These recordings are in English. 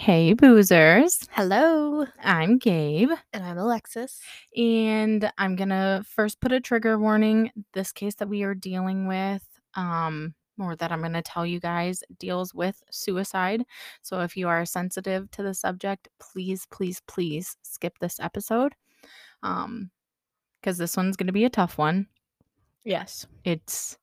Hey, boozers. Hello. I'm Gabe, And I'm Alexis. and I'm gonna first put a trigger warning. This case that we are dealing with, um, or that I'm gonna tell you guys, deals with suicide. So if you are sensitive to the subject, please, please, please skip this episode. Um, because this one's gonna be a tough one. Yes. It's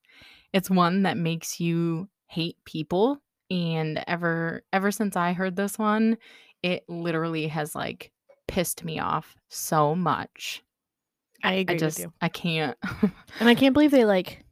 it's one that makes you hate people and ever ever since I heard this one, it literally has like pissed me off so much. I agree I just. I can't. And I can't believe they like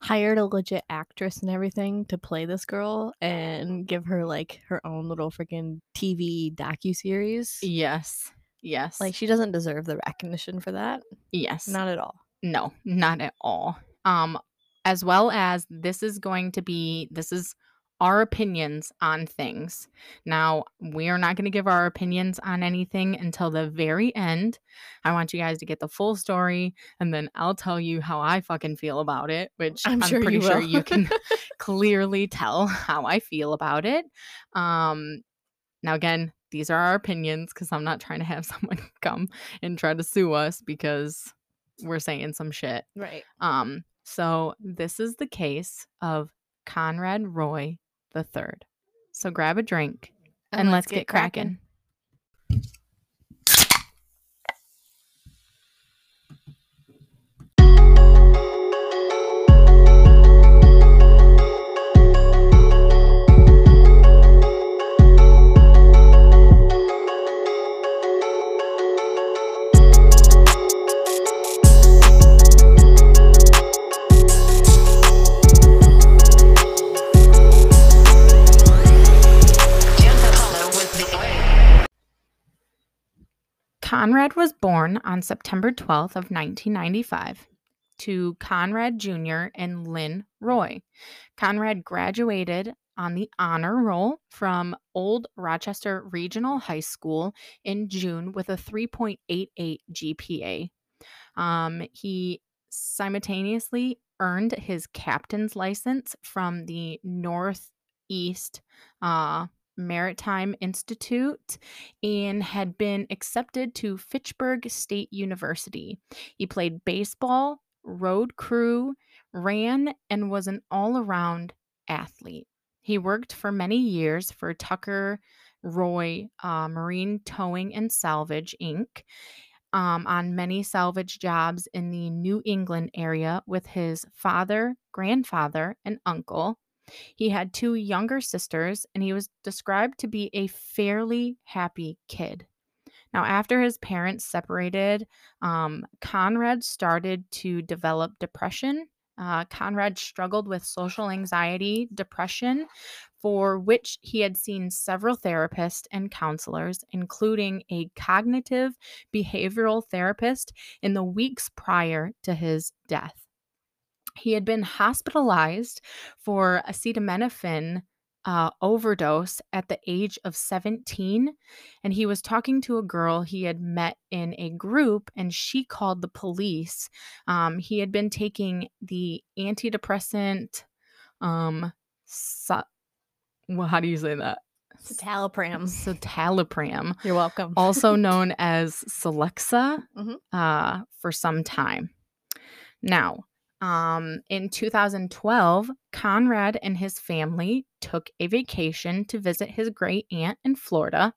hired a legit actress and everything to play this girl and give her like her own little freaking TV docu series. yes. Yes. Like she doesn't deserve the recognition for that. yes. Not at all. No, not at all. Um as well as this is going to be this is our opinions on things. Now, we are not going to give our opinions on anything until the very end. I want you guys to get the full story and then I'll tell you how I fucking feel about it, which I'm I'm, sure pretty you sure you can clearly tell how I feel about it. Um now again, these are our opinions cuz I'm not trying to have someone come and try to sue us because we're saying some shit. Right. Um, so this is the case of Conrad Roy the Third. So grab a drink and, let's, get, cracking. Conrad was born on September 12th of 1995 to Conrad Jr. and Lynn Roy. Conrad graduated on the honor roll from Old Rochester Regional High School in June with a 3.88 GPA. Um, he simultaneously earned his captain's license from the Northeast uh, Maritime Institute and had been accepted to Fitchburg State University. He played baseball, rowed crew, ran, and was an all around athlete. He worked for many years for Tucker Roy uh, Marine Towing and Salvage, Inc. Um, on many salvage jobs in the New England area with his father, grandfather, and uncle. He had two younger sisters, and he was described to be a fairly happy kid. Now, after his parents separated, um, Conrad started to develop depression. Uh, Conrad struggled with social anxiety, depression, for which he had seen several therapists and counselors, including a cognitive behavioral therapist in the weeks prior to his death. He had been hospitalized for acetaminophen uh, overdose at the age of 17. And he was talking to a girl he had met in a group, and she called the police. Um, he had been taking the antidepressant, um, well, how do you say that? Citalopram. Citalopram, You're welcome. also known as Celexa, Mhm. uh, for some time. Now, um, in 2012, Conrad and his family took a vacation to visit his great aunt in Florida.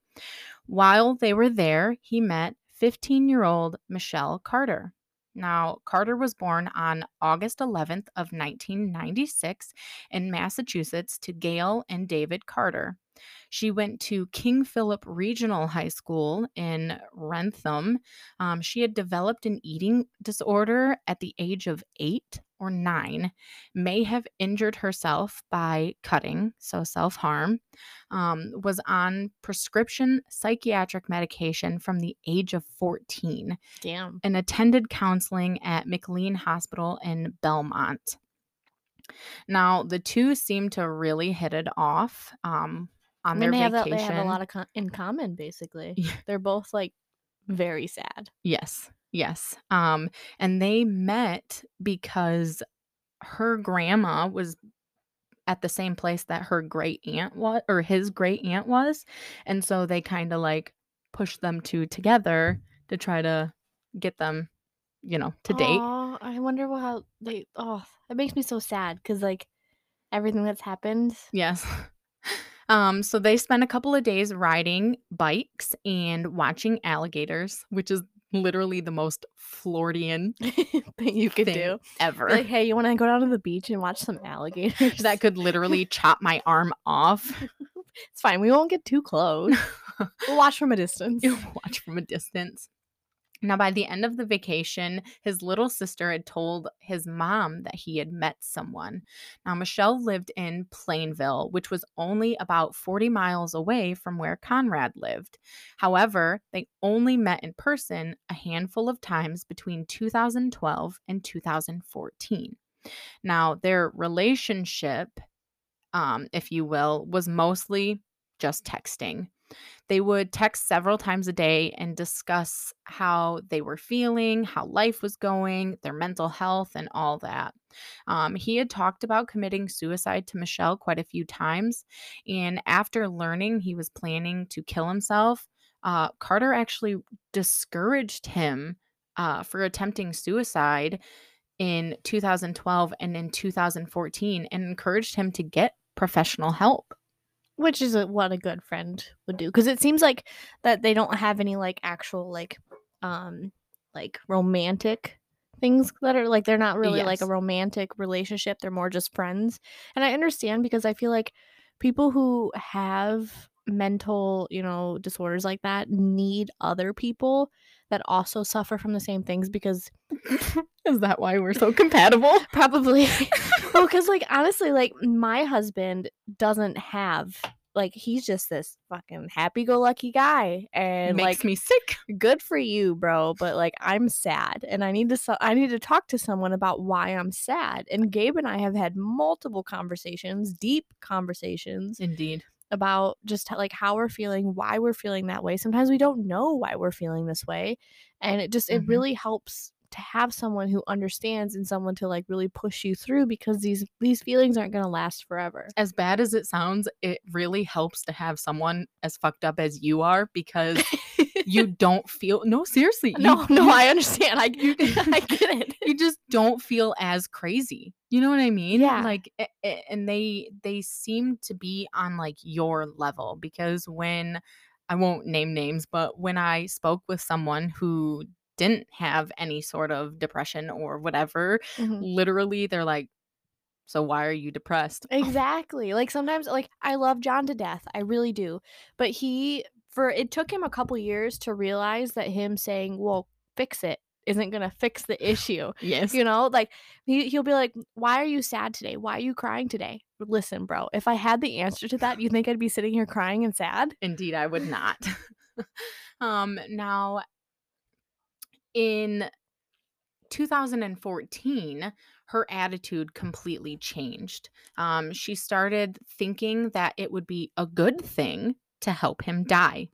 While they were there, he met 15 year old Michelle Carter. Now, Carter was born on August 11th of 1996 in Massachusetts to Gail and David Carter. She went to King Philip Regional High School in Wrentham. Um, she had developed an eating disorder at the age of eight or nine, may have injured herself by cutting, so self harm, um, was on prescription psychiatric medication from the age of 14 Damn. and attended counseling at McLean Hospital in Belmont. Now, the two seem to really hit it off um, on their have, that, they have a lot of in common, basically. Yeah. They're both like very sad. Yes, yes. Um, and they met because her grandma was at the same place that her great aunt was or his great aunt was. And so they kind of like pushed them two together to try to get them, you know, to date. I wonder how they. Oh, it makes me so sad because like everything that's happened. Yes. Um, so they spent a couple of days riding bikes and watching alligators, which is literally the most Floridian thing you could thing do. ever. Like, hey, you want to go down to the beach and watch some alligators? that could literally chop my arm off. it's fine. We won't get too close. we'll watch from a distance. You watch from a distance. Now, by the end of the vacation, his little sister had told his mom that he had met someone. Now, Michelle lived in Plainville, which was only about 40 miles away from where Conrad lived. However, they only met in person a handful of times between 2012 and 2014. Now, their relationship, um, if you will, was mostly just texting. They would text several times a day and discuss how they were feeling, how life was going, their mental health, and all that. Um, he had talked about committing suicide to Michelle quite a few times. And after learning he was planning to kill himself, uh, Carter actually discouraged him uh, for attempting suicide in 2012 and in 2014 and encouraged him to get professional help. Which is what a good friend would do because it seems like that they don't have any like actual like um like romantic things that are like they're not really like a romantic relationship they're more just friends. And i understand because i feel like people who have mental you know disorders like that need other people that also suffer from the same things because Is that why we're so compatible? Probably. well, because like honestly, like my husband doesn't have like he's just this fucking happy-go-lucky guy, and Makes like me sick. good for you, bro. But like I'm sad, and I need to so- I need to talk to someone about why I'm sad. And Gabe and I have had multiple conversations, deep conversations Indeed. About just like how we're feeling, why we're feeling that way. Sometimes we don't know why we're feeling this way, and it just it Mhm. really helps to have someone who understands and someone to like really push you through because these these feelings aren't going to last forever. As bad as it sounds, it really helps to have someone as fucked up as you are because you don't feel no seriously. you- no, no, I understand. I I get it. you just don't feel as crazy. You know what I mean? Yeah. Like and they they seem to be on like your level because when I won't name names, but when I spoke with someone who didn't have any sort of depression or whatever, Mhm. literally they're like so why are you depressed? Exactly. Like sometimes like I love John to death. I really do. But he for it took him a couple years to realize that him saying, "Well, fix it." isn't going to fix the issue. Yes. You know, like he, he'll be like, Why are you sad today? Why are you crying today? Listen, bro, if I had the answer to that, you think I'd be sitting here crying and sad? Indeed, I would not. um, now, in 2014, her attitude completely changed. Um, she started thinking that it would be a good thing to help him die.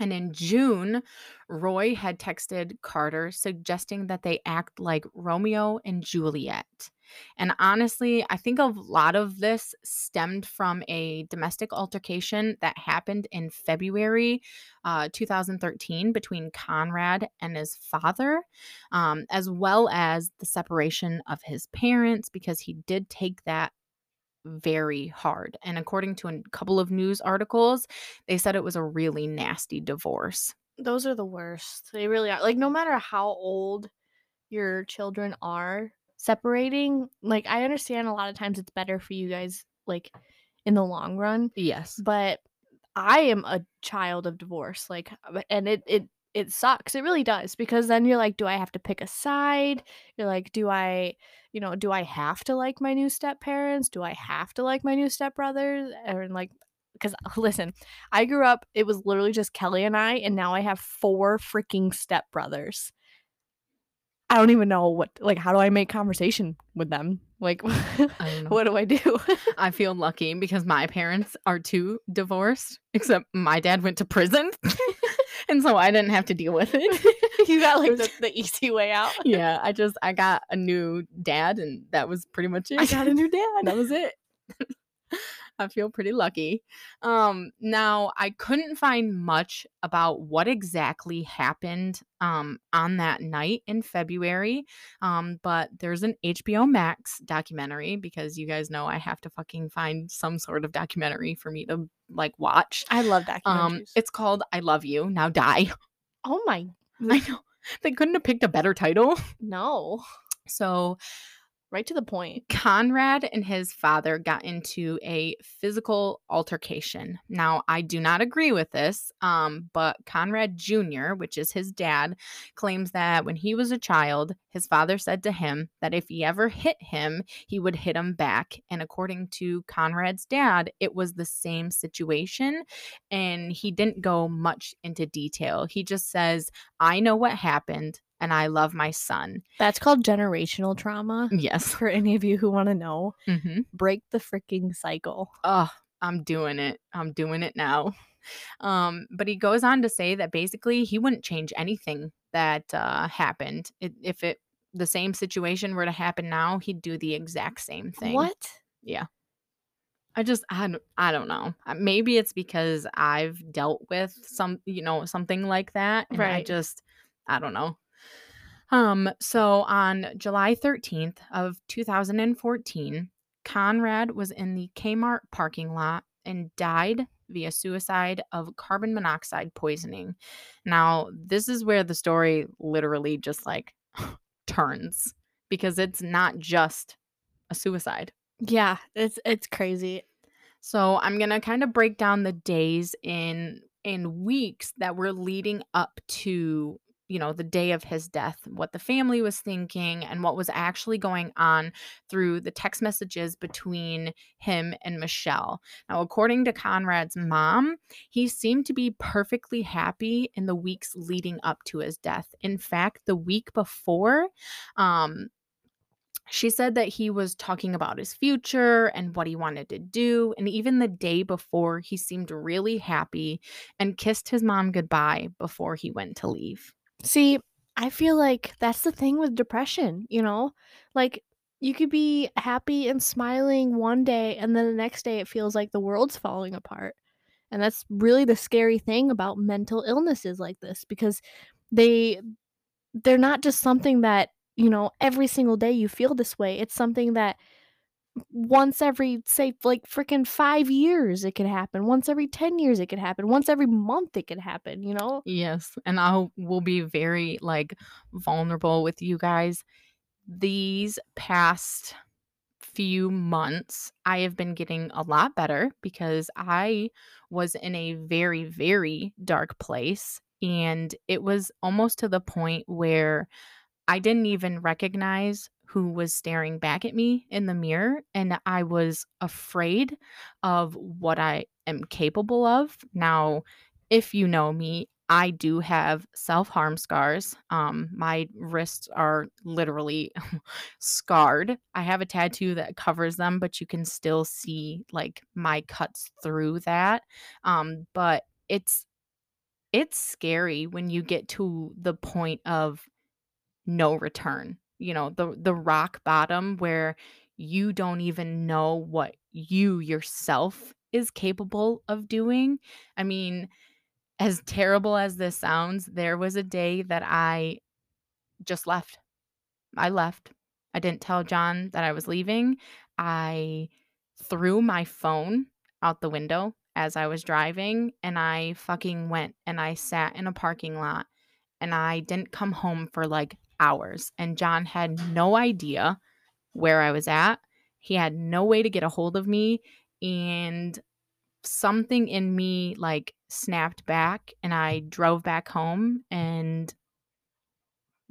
And in June, Roy had texted Carter suggesting that they act like Romeo and Juliet. And honestly, I think a lot of this stemmed from a domestic altercation that happened in February uh, 2013 between Conrad and his father, um, as well as the separation of his parents, because he did take that very hard. And according to a couple of news articles, they said it was a really nasty divorce. Those are the worst. They really are. Like, no matter how old your children are, separating, like, I understand a lot of times it's better for you guys, like, in the long run. Yes. but I am a child of divorce. Like, uh, and it it it sucks. It really does because then you're like, do I have to pick a side? You're like, do I, you know, do I have to like my new step parents? Do I have to like my new step brothers? And like, because listen, I grew up. It was literally just Kelly and I, and now I have four freaking step brothers. I don't even know what like how do I make conversation with them? Like I don't know. what do I do? I feel lucky because my parents are too divorced, except my dad went to prison. and so I didn't have to deal with it. you got like the, the easy way out. yeah, I just I got a new dad and that was pretty much it. I got a new dad. that was it. I feel pretty lucky. Um, now I couldn't find much about what exactly happened um, on that night in February. Um, but there's an HBO Max documentary because you guys know I have to fucking find some sort of documentary for me to like watch. I love documentaries. Um, it's called I Love You, Now Die. oh my I know. They couldn't have picked a better title. no. So Right to the point. Conrad and his father got into a physical altercation. Now, I do not agree with this, um, but Conrad Jr., which is his dad, claims that when he was a child, his father said to him that if he ever hit him, he would hit him back. And according to Conrad's dad, it was the same situation. And he didn't go much into detail. He just says, I know what happened and I love my son. That's called generational trauma. Yes. For any of you who want to know, Mm-hmm. break the freaking cycle. Oh, I'm doing it. I'm doing it now. Um, but he goes on to say that basically he wouldn't change anything that uh, happened. It, if it the same situation were to happen now, he'd do the exact same thing. What? Yeah. I just I don't, I don't know. Maybe it's because I've dealt with some, you know, something like that and I just I don't know. Um so on July 13th of 2014, Conrad was in the Kmart parking lot and died via suicide of carbon monoxide poisoning. Now, this is where the story literally just like turns because it's not just a suicide. Yeah, it's it's crazy. So I'm gonna kind of break down the days in in weeks that were leading up to you know the day of his death what the family was thinking and what was actually going on through the text messages between him and michelle now according to conrad's mom he seemed to be perfectly happy in the weeks leading up to his death in fact the week before um she said that he was talking about his future and what he wanted to do. And even the day before, he seemed really happy and kissed his mom goodbye before he went to leave. See, I feel like that's the thing with depression, you know? Like you could be happy and smiling one day and then the next day it feels like the world's falling apart. And that's really the scary thing about mental illnesses like this because they they're not just something that, you know, every single day you feel this way. It's something that once every say like freaking 5 years it could happen. Once every 10 years it could happen. Once every month it could happen, you know? Yes. And I will be very like vulnerable with you guys. These past few months, I have been getting a lot better because I was in a very, very dark place. And it was almost to the point where I didn't even recognize who was staring back at me in the mirror. And I was afraid of what I am capable of. Now, if you know me, I do have self harm scars. Um, my wrists are literally scarred. I have a tattoo that covers them, but you can still see like my cuts through that. Um, but it's it's scary when you get to the point of no return. You know, the the rock bottom where you don't even know what you yourself is capable of doing. I mean, as terrible as this sounds, there was a day that I just left. I left. I didn't tell John that I was leaving. I threw my phone out the window as I was driving and I fucking went and I sat in a parking lot and I didn't come home for like hours. And John had no idea where I was at. He had no way to get a hold of me. And something in me like snapped back and I drove back home and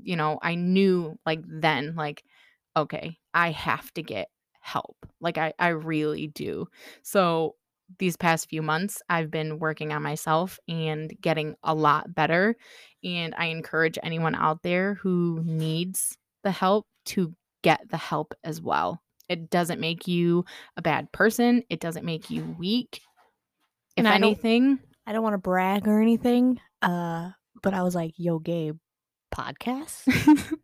you know, I knew like then like okay, I have to get help. Like I I really do. So these past few months I've been working on myself and getting a lot better and I encourage anyone out there who needs the help to get the help as well. It doesn't make you a bad person. It doesn't make you weak. If And I don't- anything, I don't want to brag or anything, uh, but I was like, "Yo, Gabe, podcast."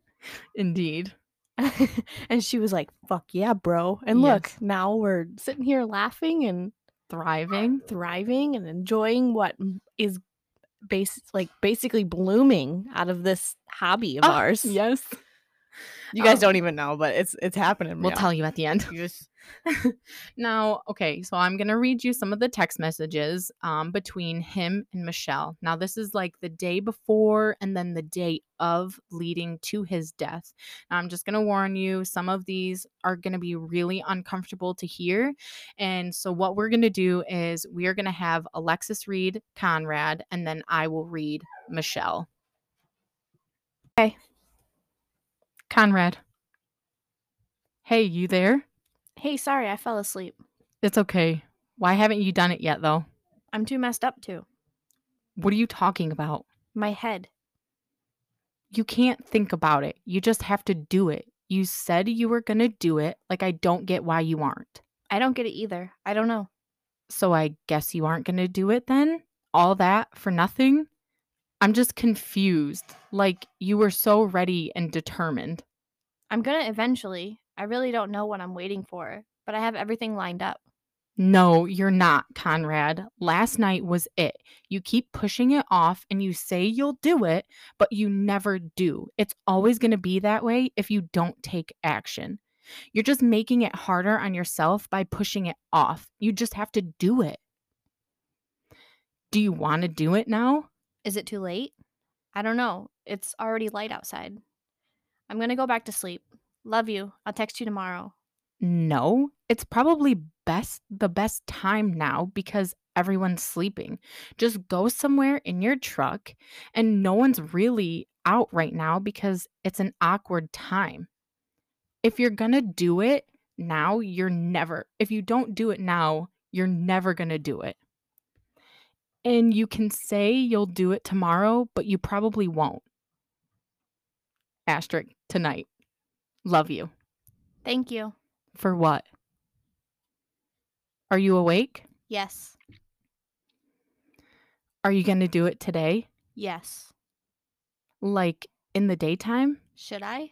indeed. and she was like, "Fuck yeah, bro!" And look, now we're sitting here laughing and Thriving. thriving and enjoying what is base like basically blooming out of this hobby of Ah, ours. Yes. You guys Um, don't even know, but it's it's happening. We'll yeah. tell you at the end. Yes. now, okay, so I'm going to read you some of the text messages um, between him and Michelle. Now, this is like the day before and then the day of leading to his death. Now, I'm just going to warn you, some of these are going to be really uncomfortable to hear. And so, what we're going to do is we are going to have Alexis read Conrad, and then I will read Michelle. Okay. Conrad. Hey, you there? Hey, sorry, I fell asleep. It's okay. Why haven't you done it yet, though? I'm too messed up to. What are you talking about? My head. You can't think about it. You just have to do it. You said you were going to do it. Like, I don't get why you aren't. I don't get it either. I don't know. So, I guess you aren't going to do it then? All that for nothing? I'm just confused. Like, you were so ready and determined. I'm gonna eventually. I really don't know what I'm waiting for, but I have everything lined up. No, you're not, Conrad. Last night was it. You keep pushing it off and you say you'll do it, but you never do. It's always going to be that way if you don't take action. You're just making it harder on yourself by pushing it off. You just have to do it. Do you want to do it now? Is it too late? I don't know. It's already light outside. I'm gonna go back to sleep. Love you. I'll text you tomorrow. No, it's probably best the best time now because everyone's sleeping. Just go somewhere in your truck and no one's really out right now because it's an awkward time. If you're going to do it now, you're never. If you don't do it now, you're never going to do it. And you can say you'll do it tomorrow, but you probably won't. Asterisk tonight. Love you. Thank you. For what? Are you awake? Yes. Are you going to do it today? Yes. Like in the daytime? Should I?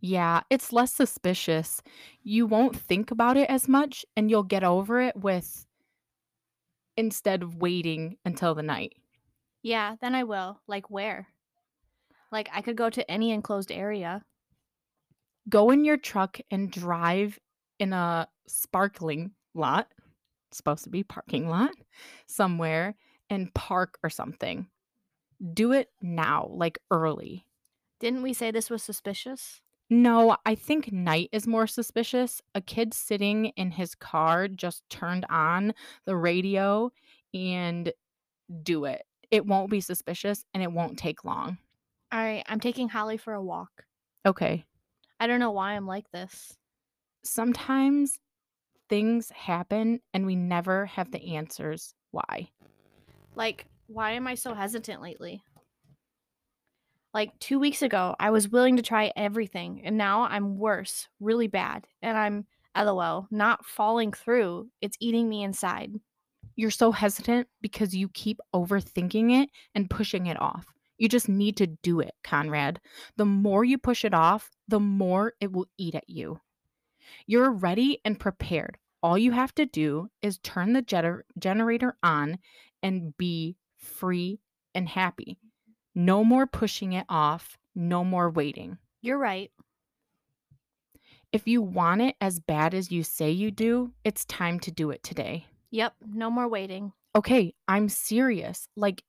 Yeah, it's less suspicious. You won't think about it as much and you'll get over it with instead of waiting until the night. Yeah, then I will. Like where? Like I could go to any enclosed area. Go in your truck and drive in a sparkling lot, supposed to be parking lot, somewhere and park or something. Do it now, like early. Didn't we say this was suspicious? No, I think night is more suspicious. A kid sitting in his car just turned on the radio and do it. It won't be suspicious and it won't take long. All right, I'm taking Holly for a walk. Okay. I don't know why I'm like this. Sometimes things happen and we never have the answers why. Like, why am I so hesitant lately? Like, two weeks ago, I was willing to try everything, and now I'm worse, really bad. And I'm, lol, not falling through. It's eating me inside. You're so hesitant because you keep overthinking it and pushing it off. You just need to do it, Conrad. The more you push it off, the more it will eat at you. You're ready and prepared. All you have to do is turn the gener- generator on and be free and happy. No more pushing it off, no more waiting. You're right. If you want it as bad as you say you do, it's time to do it today. Yep, no more waiting. Okay, I'm serious. Like,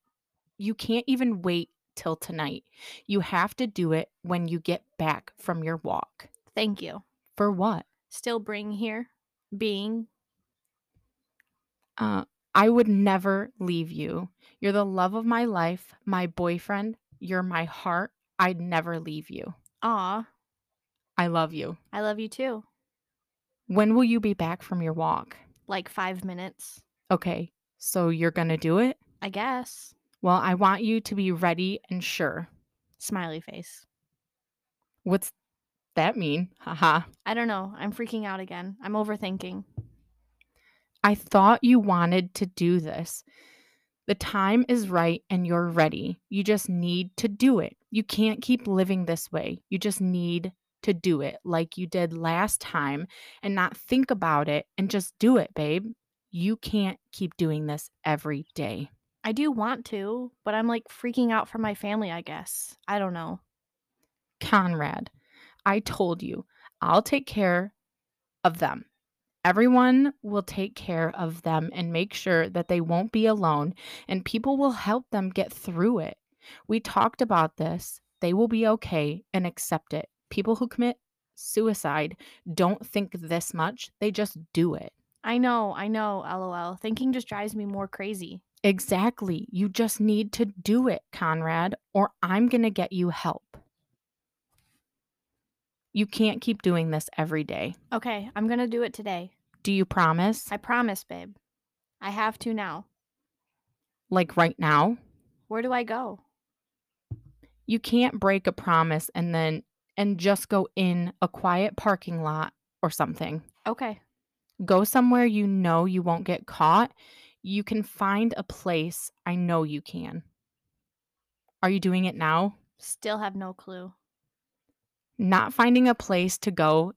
you can't even wait till tonight. You have to do it when you get back from your walk. Thank you. For what? Still bring here, being. Uh, I would never leave you. You're the love of my life, my boyfriend. You're my heart. I'd never leave you. Aw, I love you. I love you too. When will you be back from your walk? Like five minutes, Okay, so you're gonna do it? I guess. Well, I want you to be ready and sure. Smiley face. What's that mean? Haha. I don't know. I'm freaking out again. I'm overthinking. I thought you wanted to do this. The time is right and you're ready. You just need to do it. You can't keep living this way. You just need to do it like you did last time and not think about it and just do it, babe. You can't keep doing this every day. I do want to, but I'm like freaking out for my family, I guess. I don't know. Conrad, I told you, I'll take care of them. Everyone will take care of them and make sure that they won't be alone, and people will help them get through it. We talked about this. They will be okay and accept it. People who commit suicide don't think this much, they just do it. I know, I know, lol. Thinking just drives me more crazy. Exactly. You just need to do it, Conrad, or I'm going to get you help. You can't keep doing this every day. Okay, I'm gonna do it today. Do you promise? I promise, babe. I have to now. Like right now? Where do I go? You can't break a promise and then and just go in a quiet parking lot or something. Okay. Go somewhere you know you won't get caught. You can find a place. I know you can. Are you doing it now? Still have no clue. Not finding a place to go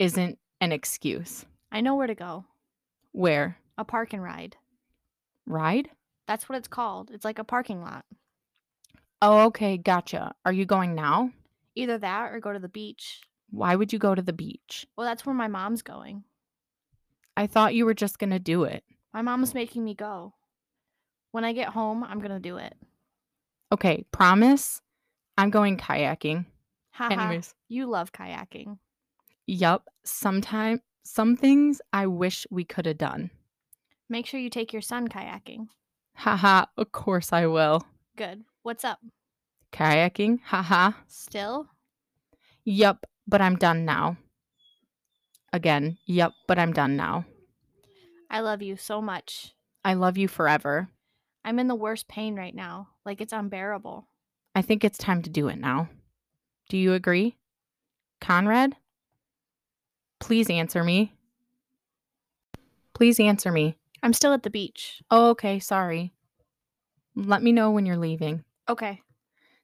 isn't an excuse. I know where to go. Where? A park and ride. Ride? That's what it's called. It's like a parking lot. Oh, okay, gotcha. Are you going now? Either that or go to the beach. Why would you go to the beach? Well, that's where my mom's going. I thought you were just going to do it. My mom's making me go. When I get home, I'm going to do it. Okay, promise? I'm going kayaking. Haha. Anyways. You love kayaking. Yup, Sometimes some things I wish we could have done. Make sure you take your son kayaking. Haha, of course I will. Good. What's up? Kayaking? Haha. Still? Yup, but I'm done now. Again, yup, but I'm done now. I love you so much. I love you forever. I'm in the worst pain right now. Like it's unbearable. I think it's time to do it now. Do you agree? Conrad? Please answer me. Please answer me. I'm still at the beach. Oh, okay, sorry. Let me know when you're leaving. Okay.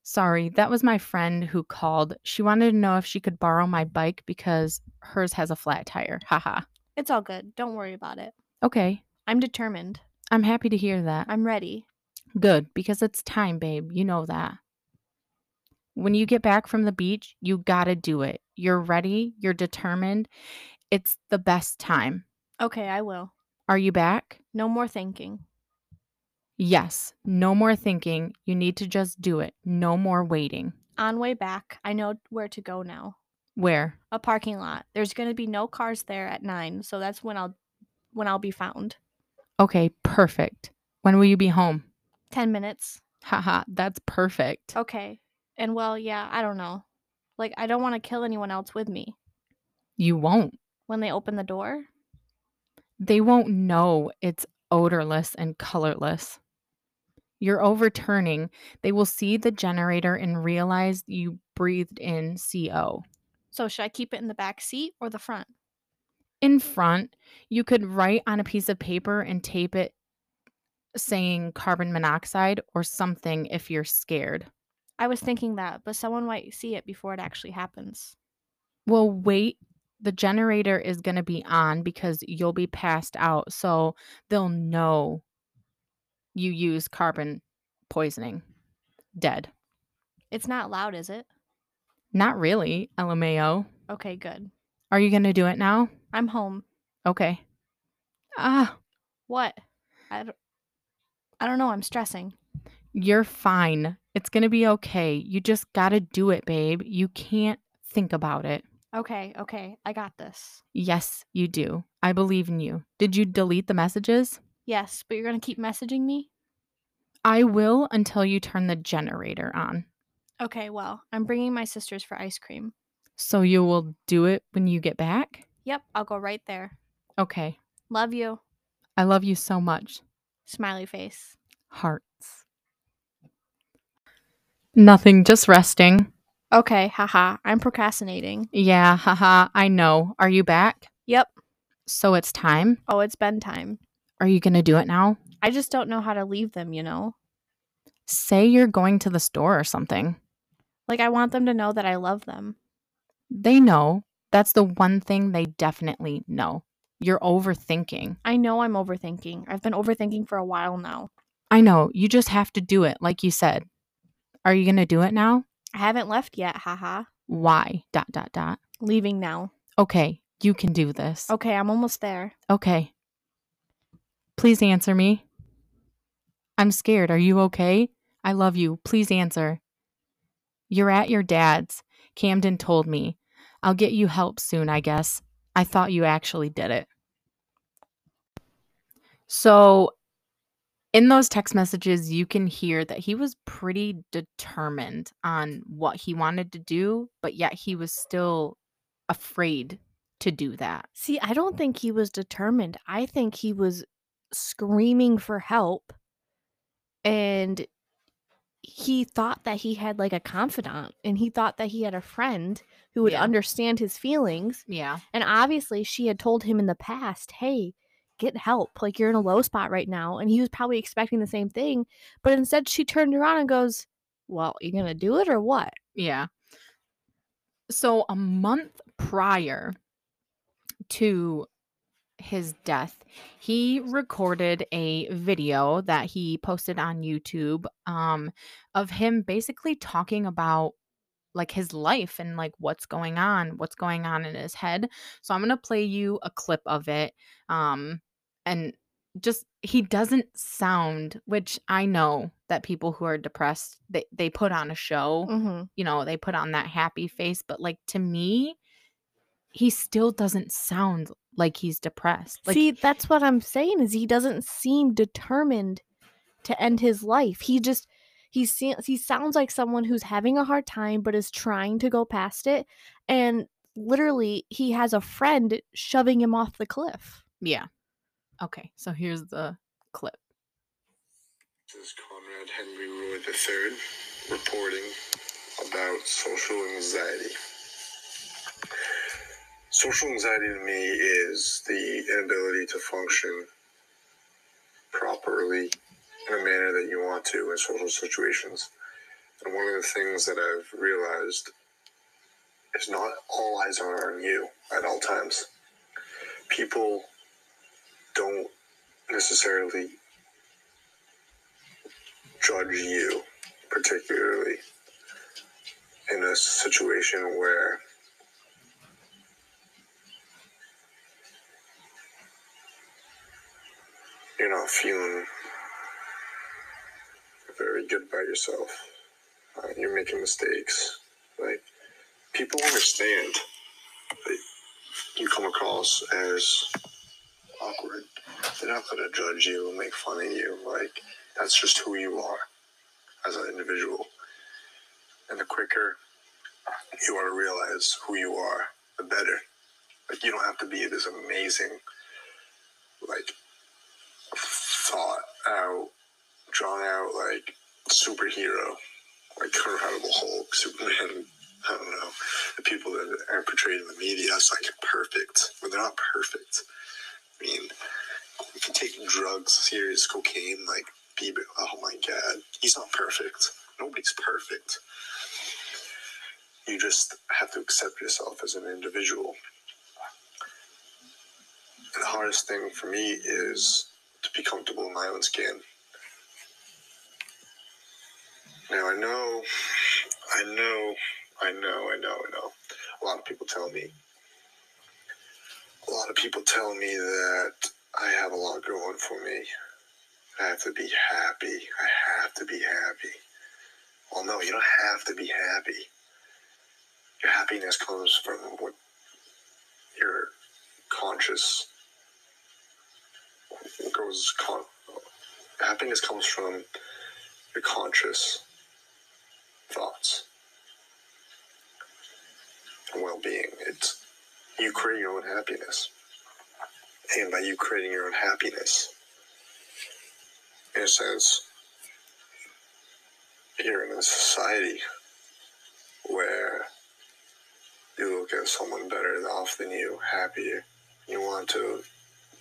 Sorry, that was my friend who called. She wanted to know if she could borrow my bike because hers has a flat tire. Haha. It's all good. Don't worry about it. Okay, I'm determined. I'm happy to hear that. I'm ready. Good, because it's time, babe. You know that. When you get back from the beach, you gotta do it. You're ready, you're determined. It's the best time. Okay, I will. Are you back? No more thinking. Yes. No more thinking. You need to just do it. No more waiting. On way back, I know where to go now. Where? A parking lot. There's going to be no cars there at 9, so that's when I'll when I'll be found. Okay, perfect. When will you be home? 10 minutes. Haha, that's perfect. Okay. And well, yeah, I don't know. Like I don't want to kill anyone else with me You won't. when they open the door. They won't know it's odorless and colorless. You're overturning. They will see the generator and realize you breathed in CO. So should I keep it in the back seat or the front? In front, you could write on a piece of paper and tape it saying carbon monoxide or something if you're scared. I was thinking that, but someone might see it before it actually happens. Well, wait. The generator is going to be on because you'll be passed out. So they'll know you use carbon poisoning. Dead. It's not loud, is it? Not really, LMAO. Okay, good. Are you going to do it now? I'm home. Okay. Ah, What? I don't, I don't know. I'm stressing. you're fine. It's going to be okay. You just got to do it, babe. You can't think about it. Okay, okay. I got this. Yes, you do. I believe in you. Did you delete the messages? Yes, but you're going to keep messaging me? I will until you turn the generator on. Okay, well, I'm bringing my sisters for ice cream. So you will do it when you get back? Yep, I'll go right there. Okay. Love you. I love you so much. Smiley face. Hearts. Nothing, just resting. Okay, haha. I'm procrastinating. Yeah, haha, I know. Are you back? Yep. So it's time? Oh, it's bedtime. Are you going to do it now? I just don't know how to leave them, you know? Say you're going to the store or something. Like, I want them to know that I love them. They know. That's the one thing they definitely know. You're overthinking. I know I'm overthinking. I've been overthinking for a while now. I know. You just have to do it, like you said. Are you going to do it now? I haven't left yet, haha. Why? Dot, dot, dot. Leaving now. Okay. You can do this. Okay, I'm almost there. Okay. Please answer me. I'm scared. Are you okay? I love you. Please answer. You're at your dad's. Camden told me. I'll get you help soon, I guess. I thought you actually did it. So, in those text messages, you can hear that he was pretty determined on what he wanted to do, but yet he was still afraid to do that. See, I don't think he was determined. I think he was screaming for help and he thought that he had like a confidant and he thought that he had a friend who would Yeah. understand his feelings. Yeah. And obviously, she had told him in the past, hey, get help. Like, you're in a low spot right now. And he was probably expecting the same thing. But instead, she turned around and goes, well, you're going to do it or what? Yeah. So a month prior to his death, he recorded a video that he posted on YouTube um of him basically talking about like his life and like what's going on, what's going on in his head. So I'm going to play you a clip of it. Um and just he doesn't sound which I know that people who are depressed they they put on a show Mm-hmm. you know, they put on that happy face, but like to me, he still doesn't sound like he's depressed. Like See, that's what I'm saying is he doesn't seem determined to end his life. He just he se- he sounds like someone who's having a hard time but is trying to go past it and literally he has a friend shoving him off the cliff. yeah. Okay, so here's the clip. This is Conrad Henri Roy III reporting about social anxiety. Social anxiety to me is the inability to function properly in a manner that you want to in social situations. And one of the things that I've realized is not all eyes are on you at all times. People don't necessarily judge you, particularly in a situation where you're not feeling very good about yourself. Uh, you're making mistakes. Like, people understand that you come across as. They're not going to judge you and make fun of you. Like, that's just who you are as an individual. And the quicker you are to realize who you are, the better. Like you don't have to be this amazing, like thought out, drawn out like superhero, like Incredible Hulk, Superman. I don't know. The people that are portrayed in the media as like perfect, but they're not perfect. I mean, you can take drugs, serious cocaine, like Bieber. Oh my God, he's not perfect. Nobody's perfect. You just have to accept yourself as an individual. And the hardest thing for me is to be comfortable in my own skin. Now I know, I know, I know, I know, I know. A lot of people tell me. A lot of people tell me that I have a lot going for me. I have to be happy. I have to be happy. Well, no, you don't have to be happy. Your happiness comes from what your conscious goes. Con- happiness comes from your conscious thoughts and well-being. It's you create your own happiness, and by you creating your own happiness, in a sense, you're in a society where you look at someone better off than you, happier. You want to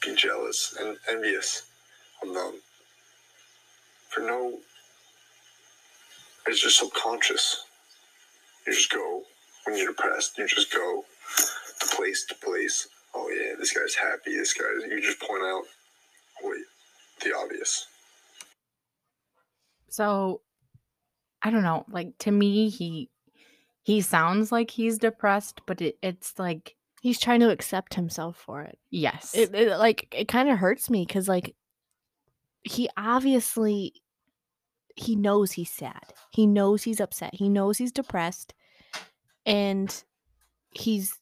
be jealous and envious of them for no. It's just subconscious. You just go when you're depressed, you just go to place to place. Oh yeah, this guy's happy. This guy's. You just point out, wait, the obvious. So I don't know, like to me he he sounds like he's depressed, but it, it's like He's trying to accept himself for it. yes. It, it like it kind of hurts me because like he obviously he knows he's sad. He knows he's upset. He knows he's depressed, and he's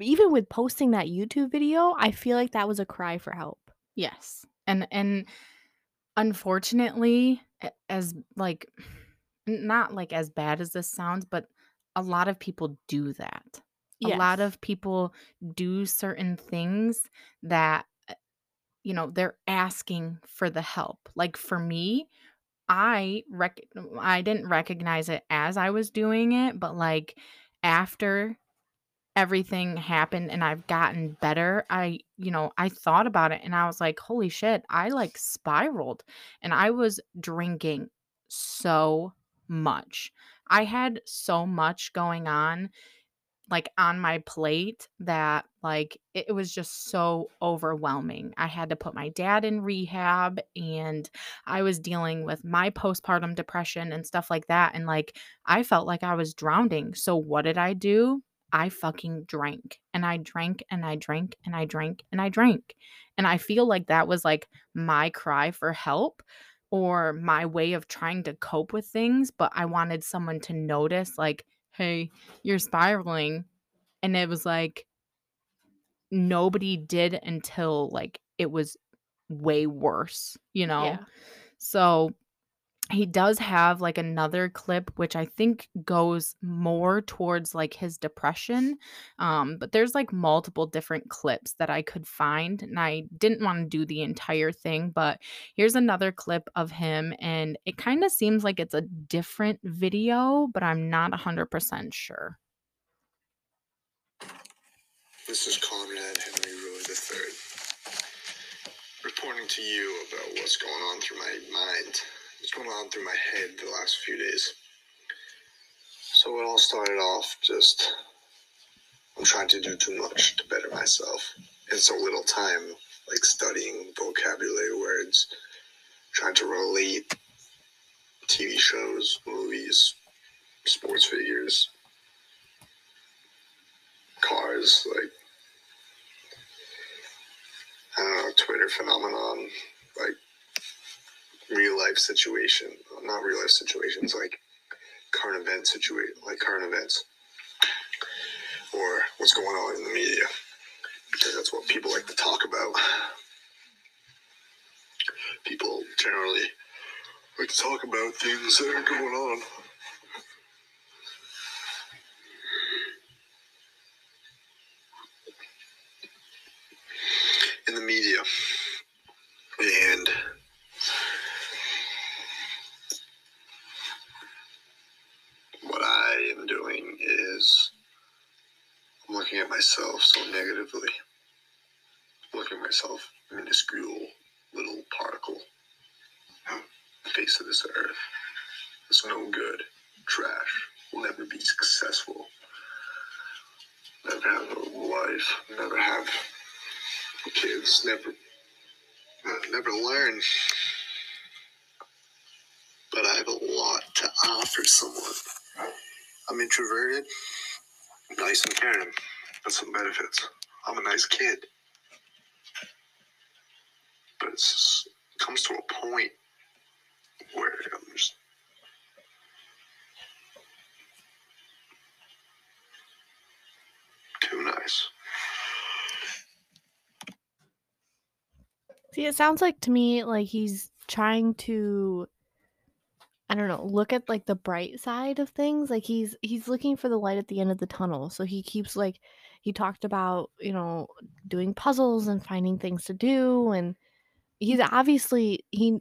even with posting that YouTube video. I feel like that was a cry for help. Yes. And and unfortunately, as like not like as bad as this sounds, but a lot of people do that. A lot of people do certain things that uh, you know, they're asking for the help. Like for me, I rec- I didn't recognize it as I was doing it, but like after everything happened and I've gotten better, I, you know, I thought about it and I was like, holy shit, I like spiraled and I was drinking so much. I had so much going on like on my plate that like it, was just so overwhelming. I had to put my dad in rehab and I was dealing with my postpartum depression and stuff like that and like I felt like I was drowning. So what did I do? I fucking drank and I drank and I drank and I drank and I drank. And I feel like that was like my cry for help or my way of trying to cope with things. But I wanted someone to notice, like, hey, you're spiraling. And it was like, nobody did until like it was way worse, you know? Yeah. So he does have like another clip which I think goes more towards like his depression. Um, but there's like multiple different clips that I could find, and I didn't want to do the entire thing, but here's another clip of him, and it kind of seems like it's a different video, but I'm not 100% sure. This is Conrad Henri Roy III, reporting to you about what's going on through my mind, what's going on through my head the last few days. So it all started off just I'm trying to do too much to better myself in so little time, like studying vocabulary words, trying to relate TV shows, movies, sports figures, cars, like I don't know, Twitter phenomenon, like real life situation, not real life situations, like current event situation, like current events, or what's going on in the media, because that's what people like to talk about. People generally like to talk about things that are going on. in the media. And what I am doing is I'm looking at myself so negatively. Looking at myself minuscule little particle. The face of this earth. It's no good. Trash. Will never be successful. Never have a life. Never have kids never never learn but i have a lot to offer someone. I'm introverted nice and caring that's some benefits. I'm a nice kid. But just, it comes to a point where i'm just too nice. See, it sounds like to me like he's trying to I don't know, look at like the bright side of things. Like he's he's looking for the light at the end of the tunnel. So he keeps like he talked about, you know, doing puzzles and finding things to do and he's obviously he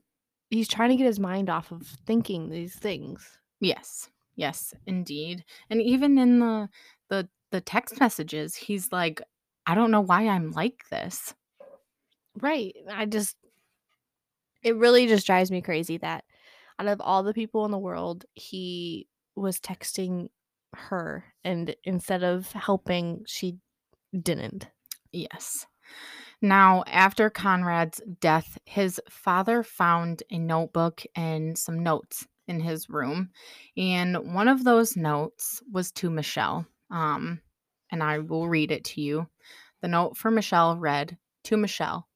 he's trying to get his mind off of thinking these things. Yes. Yes, indeed. And even in the the the text messages, he's like, I don't know why I'm like this. Right. I just it really just drives me crazy that out of all the people in the world, he was texting her and instead of helping she didn't Yes. Now, after Conrad's death, his father found a notebook and some notes in his room. And one of those notes was to Michelle. Um, and I will read it to you. The note for Michelle read To Michelle,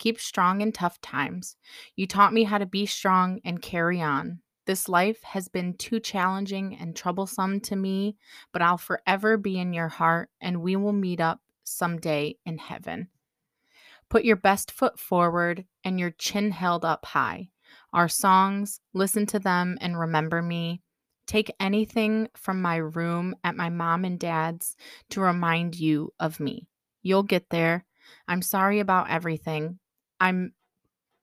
keep strong in tough times. You taught me how to be strong and carry on. This life has been too challenging and troublesome to me, but I'll forever be in your heart and we will meet up someday in heaven. Put your best foot forward and your chin held up high. Our songs, listen to them and remember me. Take anything from my room at my mom and dad's to remind you of me. You'll get there. I'm sorry about everything. I'm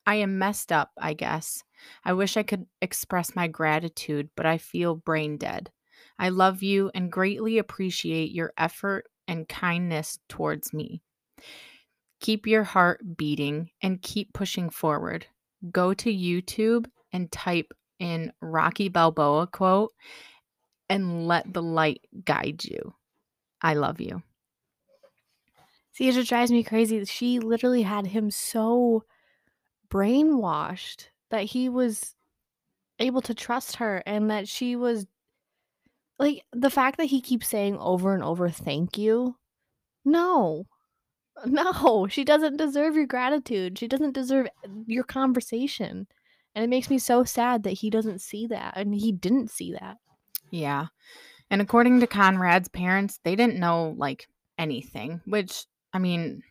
I am messed up, I guess. I wish I could express my gratitude, but I feel brain dead. I love you and greatly appreciate your effort and kindness towards me. Keep your heart beating and keep pushing forward. Go to YouTube and type in Rocky Balboa quote and let the light guide you. I love you. See it just drives me crazy. She literally had him so brainwashed that he was able to trust her and that she was like the fact that he keeps saying over and over thank you. No. No she doesn't deserve your gratitude. She doesn't deserve your conversation. And it makes me so sad that he doesn't see that and he didn't see that. Yeah. And according to Conrad's parents, they didn't know like anything, which I mean,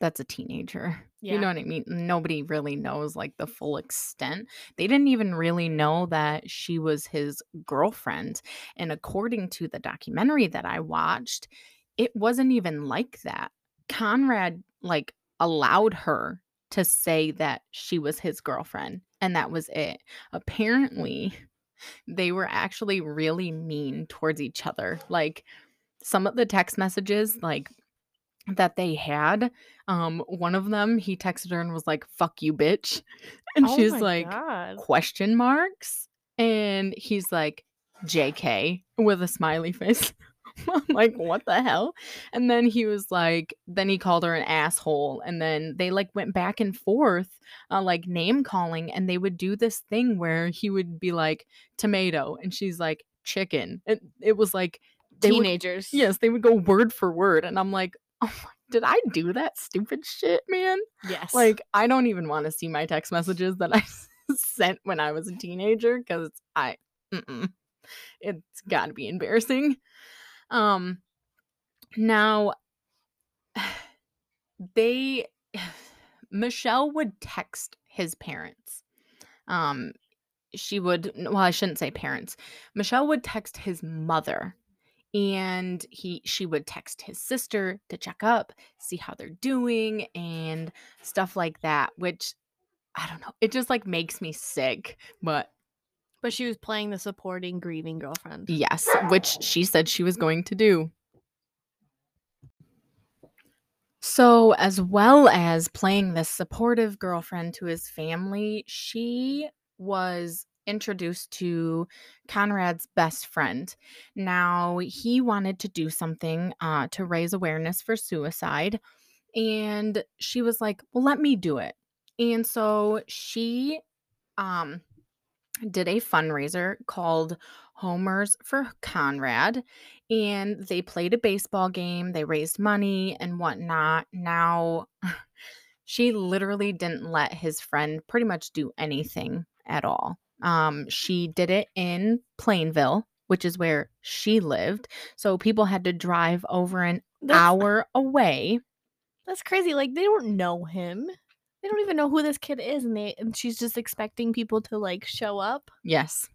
that's a teenager. You know what I mean? Nobody really knows like the full extent. They didn't even really know that she was his girlfriend. And according to the documentary that I watched, it wasn't even like that. Conrad like allowed her to say that she was his girlfriend and that was it. Apparently, they were actually really mean towards each other. Like some of the text messages like that they had, um one of them he texted her and was like fuck you bitch. And Oh she's like God. question marks and he's like JK with a smiley face. I'm like, what the hell? And then he was like, then he called her an asshole. And then they like went back and forth, uh, like name calling. And they would do this thing where he would be like, tomato. And she's like, chicken. And it was like, they would, teenagers yes, they would go word for word. And I'm like, oh my, did I do that stupid shit, man? yes Like, I don't even want to see my text messages that I sent when I was a teenager because I, mm-mm, it's got to be embarrassing. Um, now they, Michelle would text his parents. Um, she would, well, I shouldn't say parents. Michelle would text his mother and he she would text his sister to check up see how they're doing and stuff like that which i don't know it just like makes me sick but but she was playing the supporting grieving girlfriend. Yes which she said she was going to do. So as well as playing this supportive girlfriend to his family she was introduced to Conrad's best friend. Now, he wanted to do something uh, to raise awareness for suicide. And she was like, Well, let me do it. And so she um, did a fundraiser called Homers for Conrad. And they played a baseball game, they raised money and whatnot. Now, she literally didn't let his friend pretty much do anything at all. Um, she did it in Plainville, which is where she lived. So people had to drive over an That's- hour away. That's crazy. Like they don't know him. They don't even know who this kid is, and they and she's just expecting people to like show up. Yes.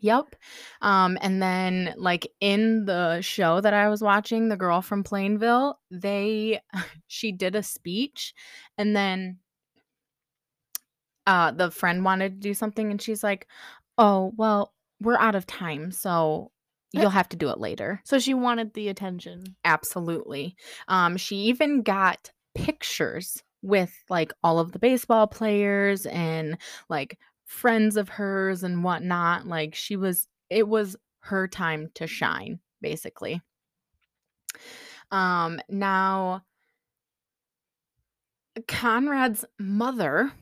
Yep. Um, and then like in the show that I was watching, the girl from Plainville, they she did a speech and then uh the friend wanted to do something and she's like, Oh, well, we're out of time, so you'll have to do it later. So she wanted the attention. Absolutely. Um, she even got pictures with like all of the baseball players and like friends of hers and whatnot. Like she was, it was her time to shine, basically. Um, now, Conrad's mother,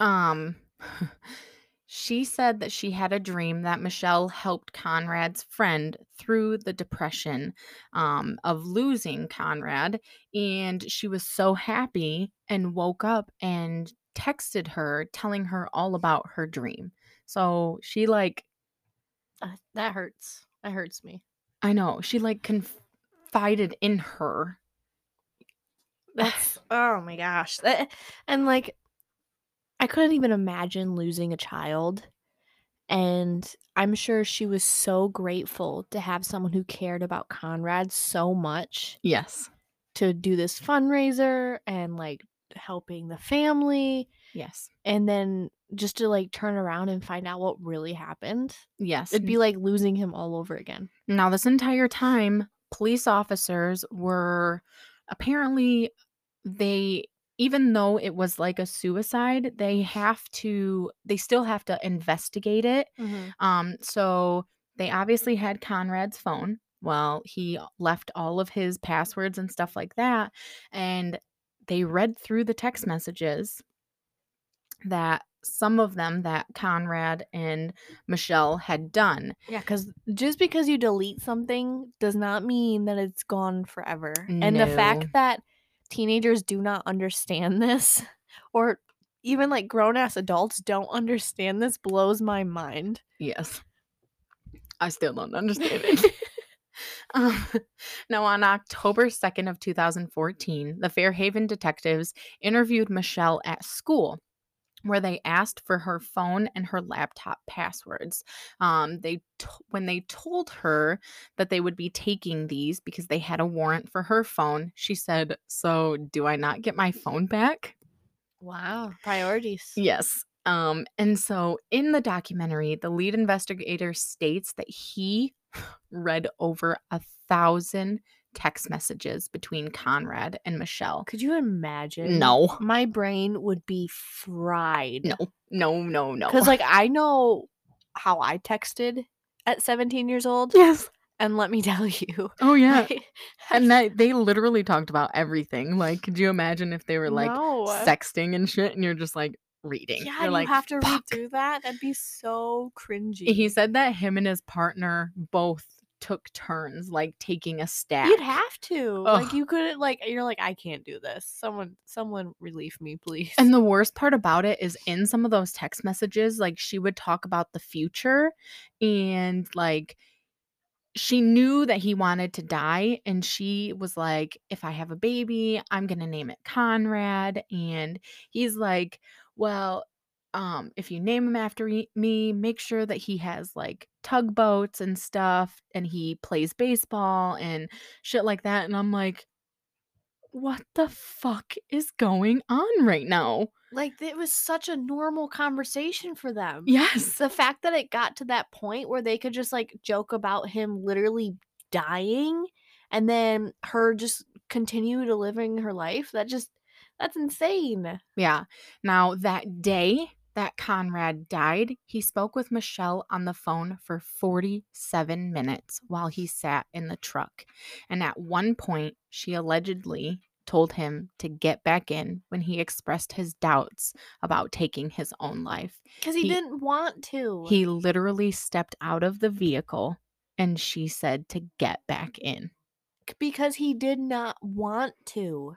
um, she said that she had a dream that Michelle helped Conrad's friend through the depression um, of losing Conrad. And she was so happy and woke up and texted her telling her all about her dream. So she, like, Uh, that hurts. That hurts me. I know, she like confided in her. That's oh my gosh. That, and like I couldn't even imagine losing a child. And I'm sure she was so grateful to have someone who cared about Conrad so much Yes. to do this fundraiser and like helping the family Yes. and then just to like turn around and find out what really happened. Yes. It'd be like losing him all over again. Now, this entire time, police officers were apparently, they, even though it was like a suicide, they have to, they still have to investigate it. Um, so they obviously had Conrad's phone. Well, he left all of his passwords and stuff like that. And they read through the text messages that some of them that Conrad and Michelle had done. Yeah, because just because you delete something does not mean that it's gone forever. And the fact that teenagers do not understand this, or even like grown ass adults don't understand this, blows my mind. Yes. I still don't understand it. Um, now, on October 2nd of 2014, the Fairhaven detectives interviewed Michelle at school where they asked for her phone and her laptop passwords. Um, they t- when they told her that they would be taking these because they had a warrant for her phone, she said, "So, do I not get my phone back?" Wow. Priorities. Yes. Um, and so in the documentary, the lead investigator states that he read over a thousand text messages between Conrad and Michelle. Could you imagine? No, My brain would be fried. no, no, no, no. Because, like, I know how I texted at 17 years old. yes. And let me tell you. Oh, yeah. I- And that they literally talked about everything. Like, could you imagine if they were like No. sexting and shit and you're just like reading? Yeah, you're you like, have to "Fuck." through that. That'd be so cringy. He said that him and his partner both took turns like taking a stab. You'd have to. Like you couldn't like you're like, I can't do this. Someone someone relieve me, please. And the worst part about it is in some of those text messages, like she would talk about the future and like she knew that he wanted to die. And she was like, if I have a baby, I'm going to name it Conrad. And he's like, well, um, if you name him after me, make sure that he has like tugboats and stuff and he plays baseball and shit like that. And I'm like, what the fuck is going on right now? like it was such a normal conversation for them. Yes. The fact that it got to that point where they could just like joke about him literally dying and then her just continue to living her life, that just that's insane. Yeah. Now, that day that Conrad died, he spoke with Michelle on the phone for 47 minutes while he sat in the truck. And at one point, she allegedly told him to get back in when he expressed his doubts about taking his own life. Because he, He- didn't want to. He literally stepped out of the vehicle and she said to get back in. because he did not want to.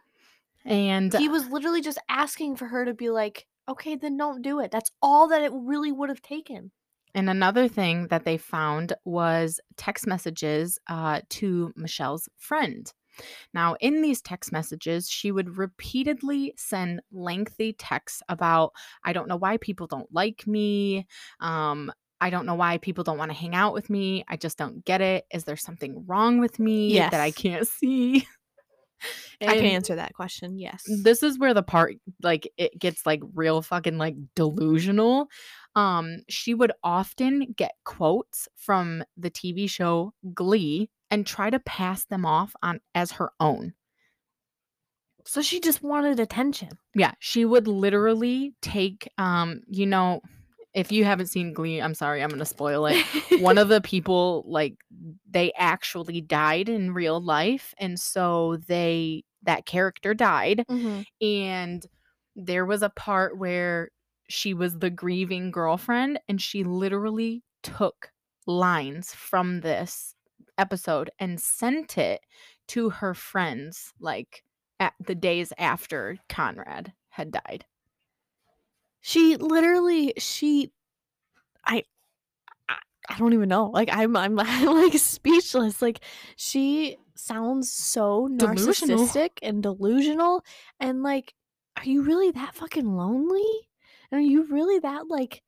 And He was literally just asking for her to be like, okay, then don't do it. That's all that it really would have taken. And another thing that they found was text messages uh, to Michelle's friend. Now, in these text messages, she would repeatedly send lengthy texts about, I don't know why people don't like me. Um, I don't know why people don't want to hang out with me. I just don't get it. Is there something wrong with me that I can't see? I can answer that question. Yes. this is where the part like it gets like real fucking like delusional um she would often get quotes from the tv show glee and try to pass them off on as her own so she just wanted attention. yeah she would literally take um you know if you haven't seen Glee, I'm sorry, I'm gonna spoil it. One of the people, like, they actually died in real life, and so they that character died, Mhm. and there was a part where she was the grieving girlfriend, and she literally took lines from this episode and sent it to her friends, like at the days after Conrad had died. She literally she I I, don't even know. Like I'm I'm, I'm like speechless. Like she sounds so Delusional. narcissistic and delusional and like are you really that fucking lonely? And are you really that like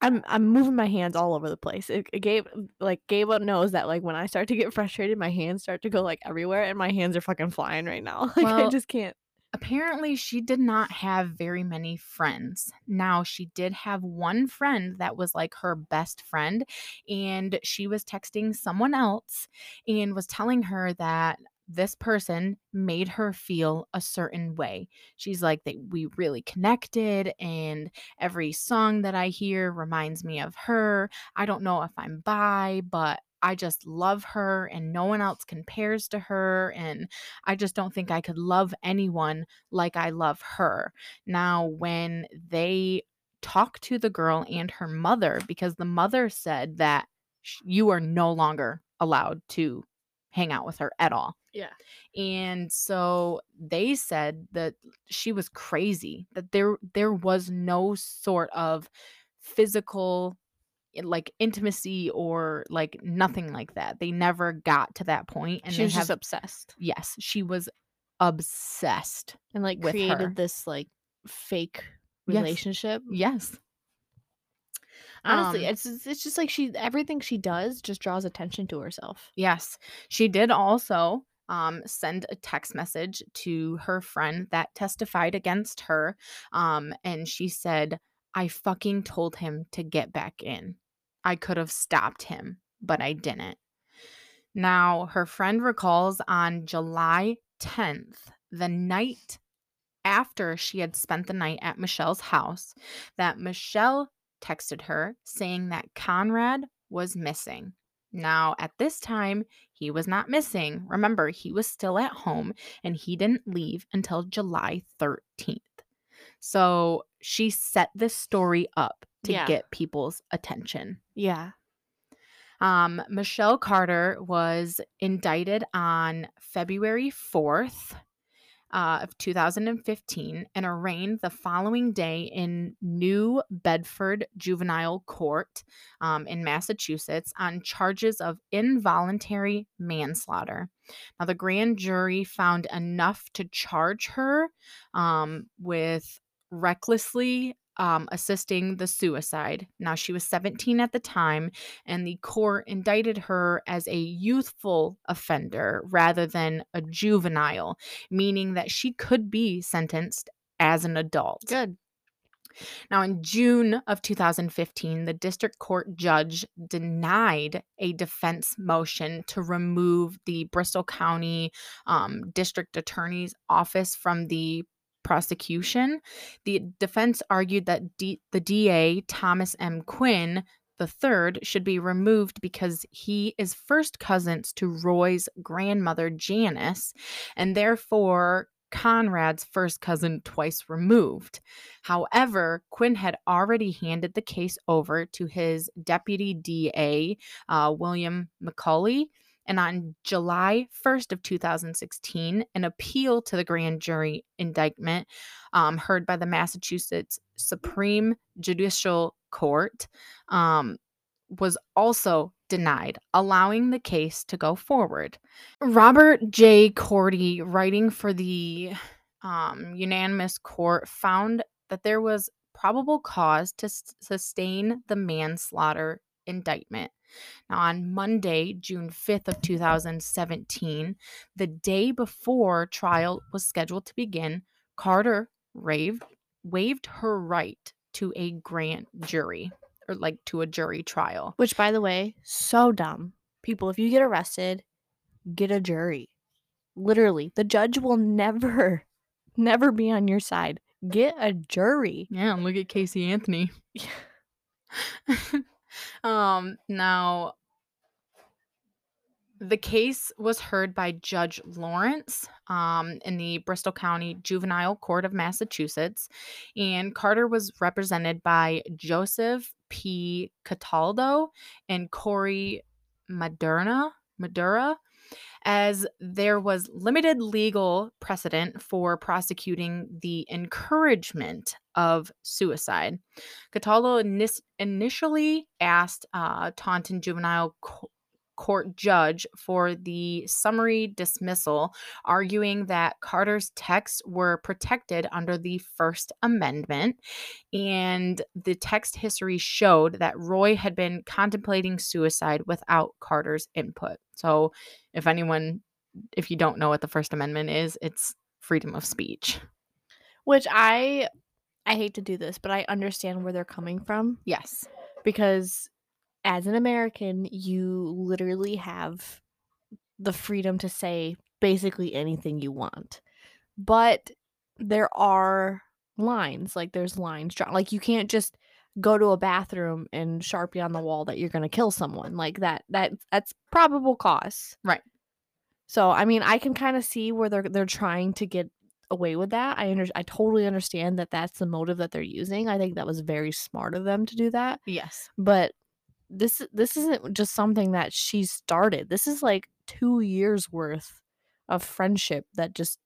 I'm I'm moving my hands all over the place. It, it Gabe like Gabe knows that like when I start to get frustrated, my hands start to go like everywhere, and my hands are fucking flying right now. Like I just can't. Apparently she did not have very many friends. Now, she did have one friend that was like her best friend, and she was texting someone else and was telling her that this person made her feel a certain way. She's like that we really connected and every song that I hear reminds me of her. I don't know if I'm bi, but I just love her and no one else compares to her and I just don't think I could love anyone like I love her. Now, when they talked to the girl and her mother, because the mother said that you are no longer allowed to hang out with her at all. Yeah. And so they said that she was crazy, that there there was no sort of physical like intimacy or like nothing like that. They never got to that point and she was have just obsessed yes, she was obsessed. and like created her. this like fake relationship. Yes. Honestly, Um, it's just- it's just like she everything she does just draws attention to herself. Yes. She did also um, send a text message to her friend that testified against her. Um, and she said, I fucking told him to get back in. I could have stopped him, but I didn't. Now, her friend recalls on July 10th, the night after she had spent the night at Michelle's house, that Michelle texted her saying that Conrad was missing. Now, at this time, he was not missing. Remember, he was still at home and he didn't leave until July 13th. So she set this story up to Yeah. get people's attention. Yeah. Um, Michelle Carter was indicted on February 4th uh, of 2015 and arraigned the following day in New Bedford Juvenile Court um, in Massachusetts on charges of involuntary manslaughter. Now, the grand jury found enough to charge her um, with recklessly um, assisting the suicide. Now, she was 17 at the time, and the court indicted her as a youthful offender rather than a juvenile, meaning that she could be sentenced as an adult. Good. Now, in June of 2015, the district court judge denied a defense motion to remove the Bristol County um, District Attorney's Office from the prosecution. The defense argued that D- the DA, Thomas M. Quinn, the third should be removed because he is first cousins to Roy's grandmother Janice and therefore Conrad's first cousin twice removed. However, Quinn had already handed the case over to his deputy DA, uh, William McCauley. And on July 1st of 2016, an appeal to the grand jury indictment um, heard by the Massachusetts Supreme Judicial Court um, was also denied, allowing the case to go forward. Robert J. Cordy, writing for the um, unanimous court, found that there was probable cause to s- sustain the manslaughter indictment. Now, on Monday, June 5th of 2017, the day before trial was scheduled to begin, Carter raved, waived her right to a grand jury or like to a jury trial. Which, by the way, so dumb. People, if you get arrested, get a jury. Literally, the judge will never, never be on your side. Get a jury. Yeah, look at Casey Anthony. um, now, the case was heard by Judge Lawrence um, in the Bristol County Juvenile Court of Massachusetts, and Carter was represented by Joseph P. Cataldo and Corey Madurna, Madura, as there was limited legal precedent for prosecuting the encouragement of suicide. Cataldo initially asked uh, Taunton Juvenile Court judge for the summary dismissal, arguing that Carter's texts were protected under the First Amendment. And the text history showed that Roy had been contemplating suicide without Carter's input. So, if anyone, if you don't know what the First Amendment is, it's freedom of speech. Which I I hate to do this, but I understand where they're coming from Yes. because as an American, you literally have the freedom to say basically anything you want. But there are lines, like there's lines drawn. Like you can't just go to a bathroom and sharpie on the wall that you're going to kill someone. Like that that that's probable cause. Right. So, I mean, I can kind of see where they're they're trying to get away with that. I under, I totally understand that that's the motive that they're using. I think that was very smart of them to do that. Yes. But this this isn't just something that she started. This is like 2 years worth of friendship that just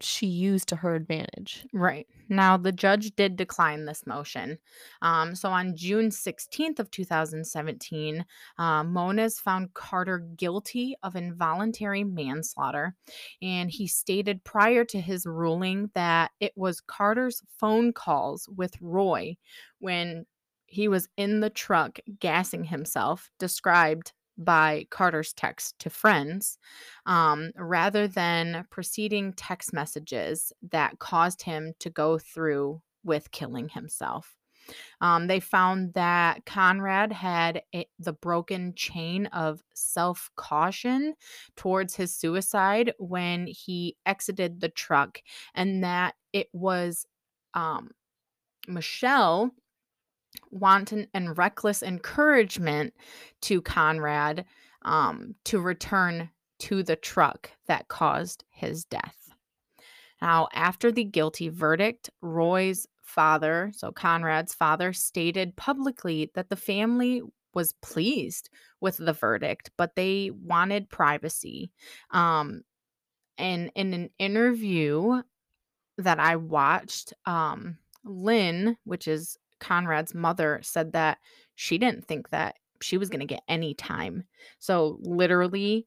she used to her advantage. Right. Now, the judge did decline this motion. Um, so on June 16th of 2017, uh, Moniz found Carter guilty of involuntary manslaughter. And he stated prior to his ruling that it was Carter's phone calls with Roy when he was in the truck gassing himself, described by Carter's text to friends, um, rather than preceding text messages that caused him to go through with killing himself. Um, they found that Conrad had a, the broken chain of self caution towards his suicide when he exited the truck, and that it was um, Michelle wanton and reckless encouragement to Conrad um, to return to the truck that caused his death. Now, after the guilty verdict, Roy's father, so Conrad's father, stated publicly that the family was pleased with the verdict, but they wanted privacy. Um, and in an interview that I watched, um, Lynn, which is Conrad's mother said that she didn't think that she was going to get any time. So, literally,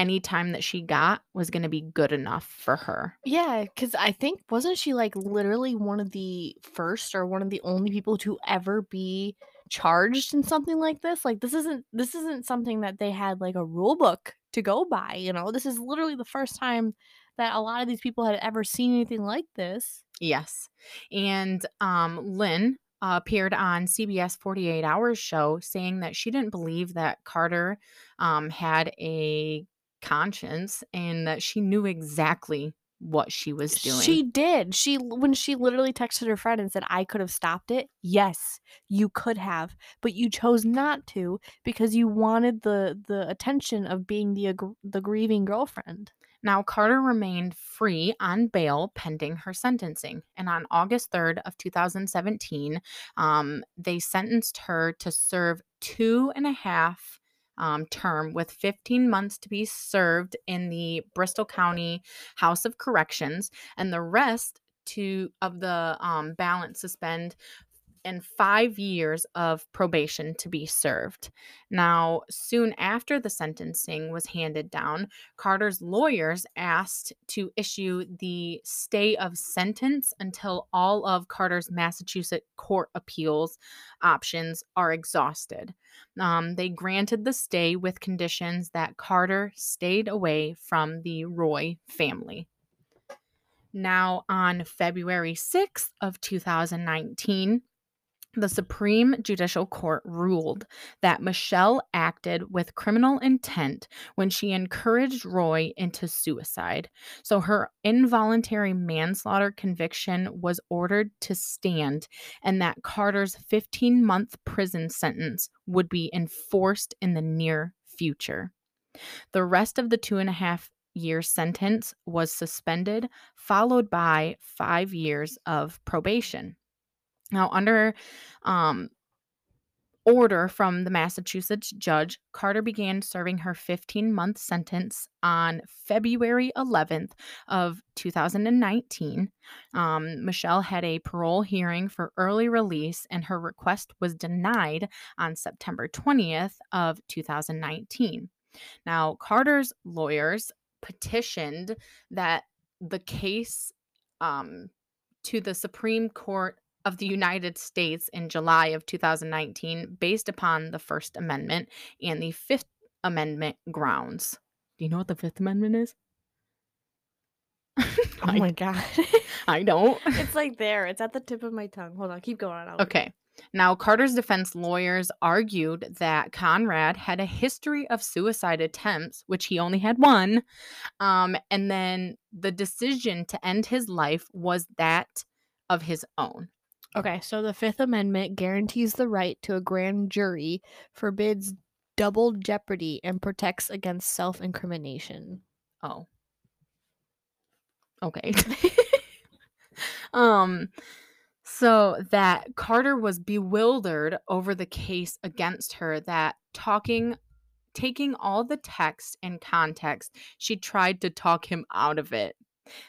any time that she got was going to be good enough for her. Yeah, because I think wasn't she like literally one of the first or one of the only people to ever be charged in something like this? Like this isn't this isn't something that they had like a rule book to go by. You know, this is literally the first time that a lot of these people had ever seen anything like this. Yes, and um, Lynn uh, appeared on CBS 48 Hours show saying that she didn't believe that Carter um, had a conscience and that she knew exactly what she was doing. She did. She when she literally texted her friend and said, "I could have stopped it." Yes, you could have, but you chose not to because you wanted the the attention of being the the grieving girlfriend. Now, Carter remained free on bail pending her sentencing. And on August 3rd of 2017, um, they sentenced her to serve two and a half um, term with 15 months to be served in the Bristol County House of Corrections and the rest to of the um, balance suspend and five years of probation to be served. Now, soon after the sentencing was handed down, Carter's lawyers asked to issue the stay of sentence until all of Carter's Massachusetts court appeals options are exhausted. Um, they granted the stay with conditions that Carter stayed away from the Roy family. Now, on February 6th of 2019, the Supreme Judicial Court ruled that Michelle acted with criminal intent when she encouraged Roy into suicide. So her involuntary manslaughter conviction was ordered to stand, and that Carter's 15 month prison sentence would be enforced in the near future. The rest of the two and a half year sentence was suspended, followed by five years of probation. Now, under um, order from the Massachusetts judge, Carter began serving her 15-month sentence on February 11th of 2019. Um, Michelle had a parole hearing for early release, and her request was denied on September 20th of 2019. Now, Carter's lawyers petitioned that the case um, to the Supreme Court of the United States in July of 2019 based upon the First Amendment and the Fifth Amendment grounds. Do you know what the Fifth Amendment is? Oh my god. I don't. it's like there. It's at the tip of my tongue. Hold on, keep going. I'll- Okay. Now, Carter's defense lawyers argued that Conrad had a history of suicide attempts, which he only had one. Um, and then the decision to end his life was that of his own. Okay, so the Fifth Amendment guarantees the right to a grand jury, forbids double jeopardy, and protects against self incrimination. Oh. Okay. um so that Carter was bewildered over the case against her that talking taking all the text and context, she tried to talk him out of it.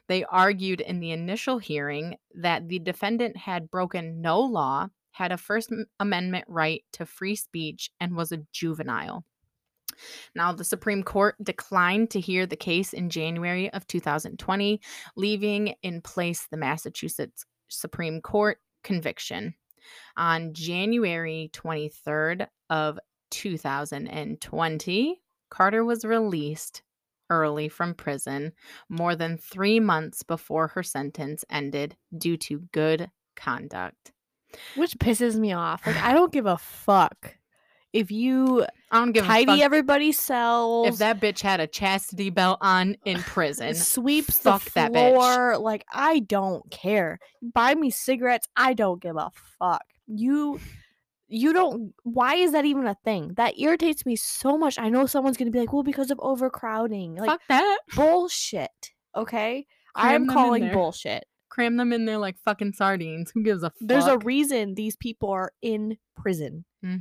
They argued in the initial hearing that the defendant had broken no law, had a First Amendment right to free speech, and was a juvenile. Now, the Supreme Court declined to hear the case in January of 2020, leaving in place the Massachusetts Supreme Court conviction. On January 23rd of 2020, Carter was released early from prison more than 3 months before her sentence ended due to good conduct. Which pisses me off. Like, I don't give a fuck if you I don't give a tidy fuck everybody's cells. if that bitch had a chastity belt on in prison. sweeps fuck the that bitch. floor. Like I don't care. Buy me cigarettes. I don't give a fuck. You you don't why is that even a thing? That irritates me so much. I know someone's gonna be like, well, because of overcrowding. Like fuck that. bullshit. Okay? I'm calling bullshit. Cram them in there like fucking sardines. Who gives a fuck? There's a reason these people are in prison. hmm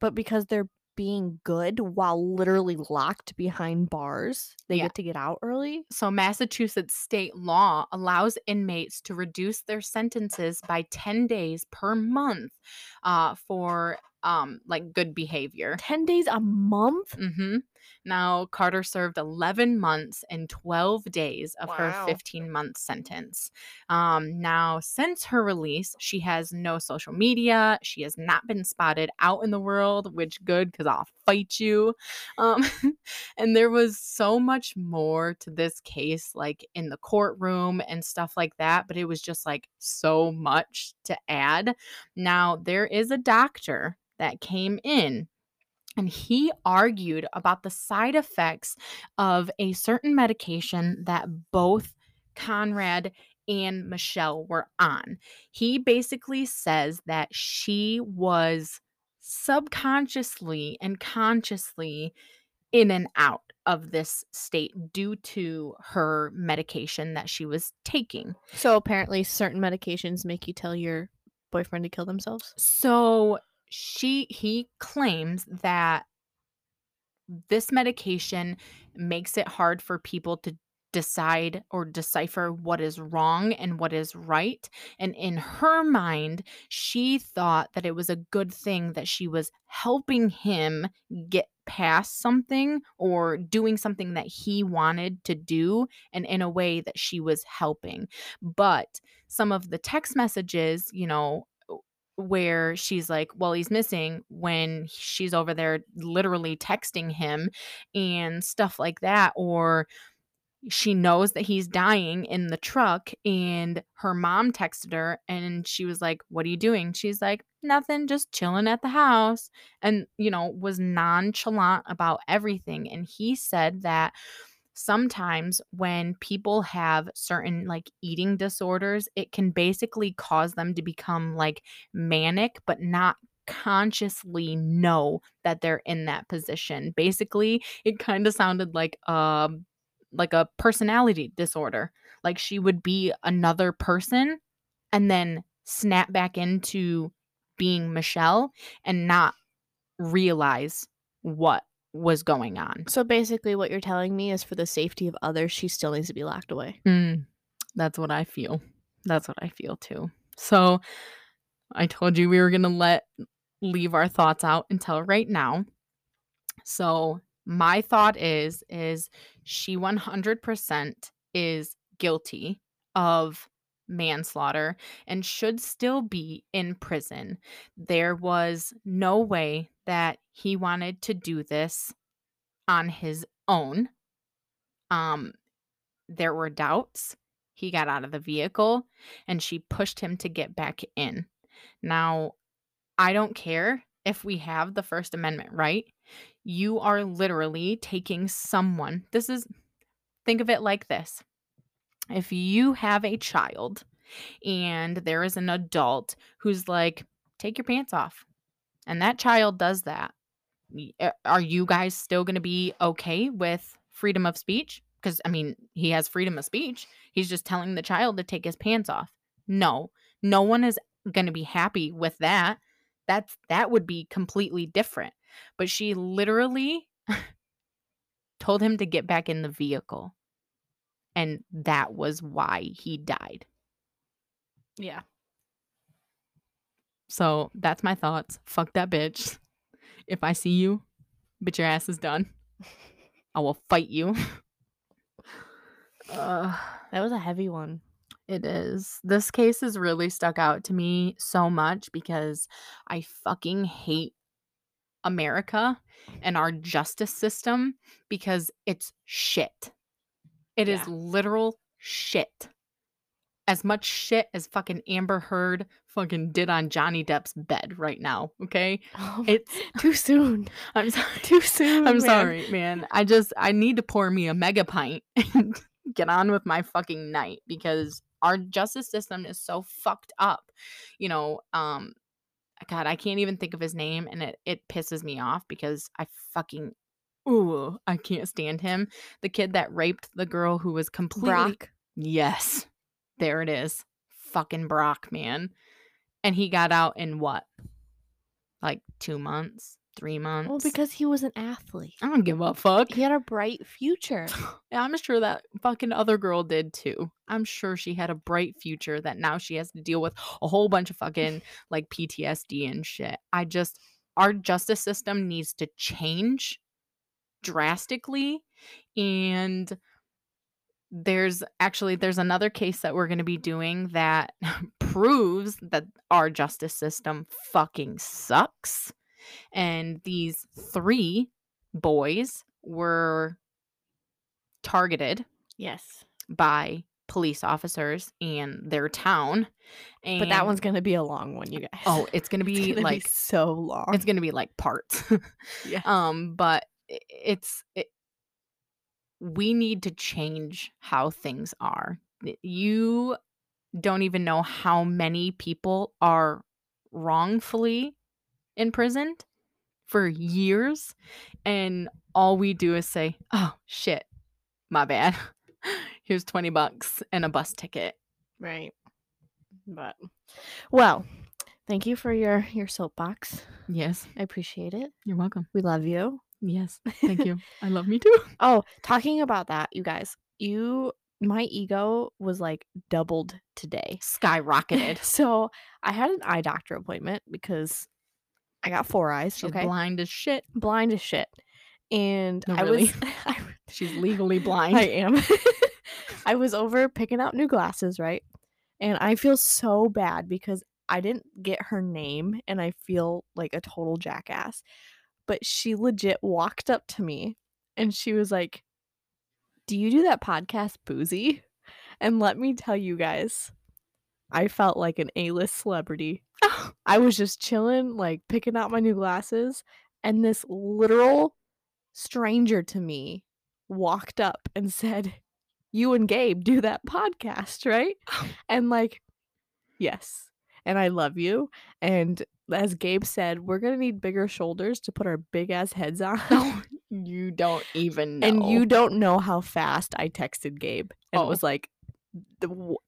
But because they're being good while literally locked behind bars, they Yeah. get to get out early. So, Massachusetts state law allows inmates to reduce their sentences by 10 days per month uh, for um, like good behavior. 10 days a month? hmm Now, Carter served 11 months and 12 days of her 15 month sentence. Um, now, since her release, she has no social media. She has not been spotted out in the world, which good because I'll fight you. Um, and there was so much more to this case, like in the courtroom and stuff like that, but it was just like so much to add. Now, there is a doctor that came in and he argued about the side effects of a certain medication that both Conrad and Michelle were on. He basically says that she was subconsciously and consciously in and out of this state due to her medication that she was taking. So apparently, certain medications make you tell your boyfriend to kill themselves. So she he claims that this medication makes it hard for people to decide or decipher what is wrong and what is right and in her mind she thought that it was a good thing that she was helping him get past something or doing something that he wanted to do and in a way that she was helping. But some of the text messages you know where she's like, well, he's missing when she's over there literally texting him and stuff like that. Or she knows that he's dying in the truck and her mom texted her and she was like what are you doing she's like nothing just chilling at the house and you know was nonchalant about everything and he said that sometimes when people have certain like eating disorders it can basically cause them to become like manic but not consciously know that they're in that position basically it kind of sounded like um like a personality disorder. Like she would be another person and then snap back into being Michelle and not realize what was going on. So basically, what you're telling me is for the safety of others, she still needs to be locked away. Mm, that's what I feel. That's what I feel too. So I told you we were going to let leave our thoughts out until right now. So my thought is is she 100% is guilty of manslaughter and should still be in prison. There was no way that he wanted to do this on his own. Um there were doubts. He got out of the vehicle and she pushed him to get back in. Now, I don't care if we have the First Amendment right you are literally taking someone. This is, think of it like this if you have a child and there is an adult who's like, take your pants off, and that child does that, eh, are you guys still going to be okay with freedom of speech? Because, I mean, he has freedom of speech. He's just telling the child to take his pants off. No, no one is going to be happy with that. That's that would be completely different but she literally told him to get back in the vehicle. And that was why he died. Yeah. So that's my thoughts. Fuck that bitch. If I see you, bitch, your ass is done. I will fight you. uh, that was a heavy one. It is. This case has really stuck out to me so much because I fucking hate America and our justice system because it's shit. It yeah. is literal shit. As much shit as fucking Amber Heard fucking did on Johnny Depp's bed right now. Okay, oh, it's too soon. I'm sorry. Too soon. I'm man. sorry, man. I just I need to pour me a mega pint and get on with my fucking night because our justice system is so fucked up. You know, um, God, I can't even think of his name and it it pisses me off because I fucking ooh, I can't stand him. The kid that raped the girl who was completely Brock. Yes. There it is. Fucking Brock, man. And he got out in what? Like 2 months? three months. Well, because he was an athlete. I don't give a fuck. He had a bright future. yeah, I'm sure that fucking other girl did too. I'm sure she had a bright future that now she has to deal with a whole bunch of fucking like PTSD and shit. I just, our justice system needs to change drastically. And there's actually there's another case that we're going to be doing that proves that our justice system fucking sucks and these three boys were targeted. Yes. By police officers in their town. And but that one's going to be a long one, you guys. Oh, it's going to be like be so long. It's going to be like parts. yeah. Um, but it's it, we need to change how things are. You don't even know how many people are wrongfully imprisoned for years and all we do is say, "Oh shit. My bad. Here's 20 bucks and a bus ticket." Right. But well, thank you for your your soapbox. Yes. I appreciate it. You're welcome. We love you. Yes. Thank you. I love me too. Oh, talking about that, you guys. You my ego was like doubled today. Skyrocketed. so I had an eye doctor appointment because I got four eyes. She's okay? blind as shit. Blind as shit. And no, I really? was I, She's legally blind. I am. I was over picking out new glasses, right? And I feel so bad because I didn't get her name and I feel like a total jackass. But she legit walked up to me and she was like, Do you do that podcast boozy? And let me tell you guys, I felt like an A-list celebrity. I was just chilling, like picking out my new glasses, and this literal stranger to me walked up and said, You and Gabe do that podcast, right? And like, yes. And I love you. And as Gabe said, we're gonna need bigger shoulders to put our big ass heads on. you don't even know. and you don't know how fast I texted Gabe. And Oh. it was like,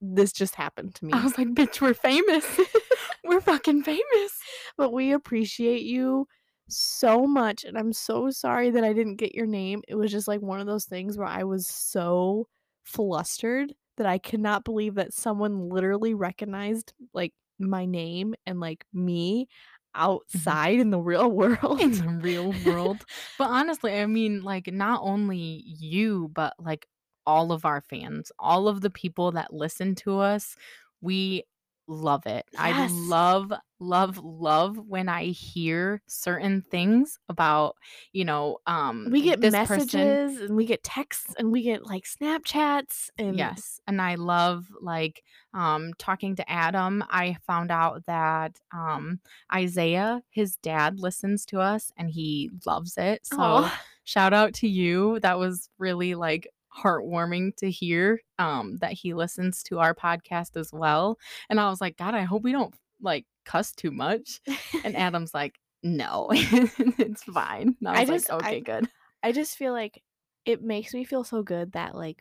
this just happened to me. I was like, bitch, we're famous. we're fucking famous. but we appreciate you so much and i'm so sorry that i didn't get your name it was just like one of those things where i was so flustered that i cannot believe that someone literally recognized like my name and like me mm-hmm. outside in the real world in the real world. But honestly, I mean, like, not only you, but like all of our fans, all of the people that listen to us, we love it. I love, love, love when I hear certain things about, you know, um, we get messages person. and we get texts and we get like snapchats and Yes. And I love like um talking to Adam. I found out that um Isaiah, his dad, listens to us and he loves it. So Aw. shout out to you. That was really like heartwarming to hear um that he listens to our podcast as well. And I was like, God, I hope we don't like cuss too much. And Adam's like, no, it's fine. And I I was just- like, I- okay, good. I just feel like it makes me feel so good that like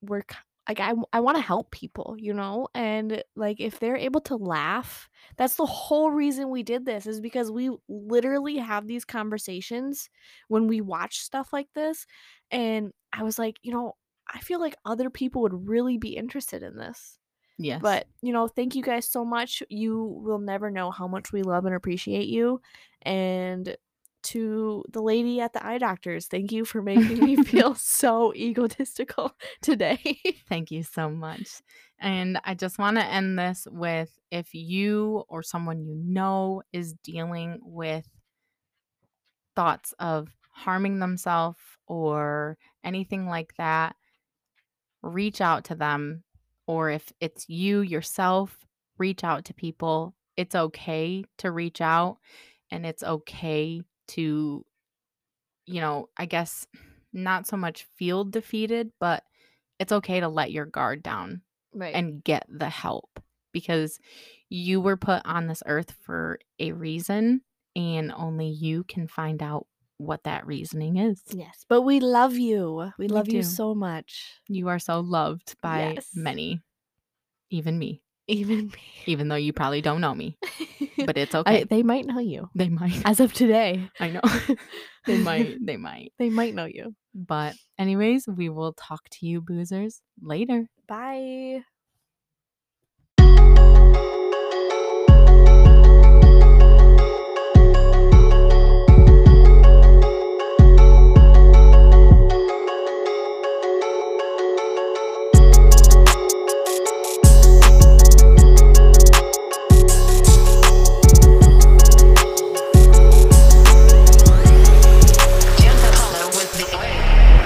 we're like I I want to help people, you know? And like if they're able to laugh, that's the whole reason we did this is because we literally have these conversations when we watch stuff like this and I was like, you know, I feel like other people would really be interested in this. Yes. But, you know, thank you guys so much. You will never know how much we love and appreciate you. And to the lady at the eye doctors, thank you for making me feel so egotistical today. Thank you so much. And I just want to end this with if you or someone you know is dealing with thoughts of harming themselves or anything like that, reach out to them. Or if it's you yourself, reach out to people. It's okay to reach out and it's okay to, you know, I guess not so much feel defeated, but it's okay to let your guard down right. and get the help because you were put on this earth for a reason and only you can find out what that reasoning is. yes, but we love you. We We love you so much. You are so loved by Yes. many, even me, Even me. even though you probably don't know me, but it's I, okay. they might know you. they might. As of today, I know. they might. They might. they might know you. But, anyways, we will talk to you, boozers, later. Bye.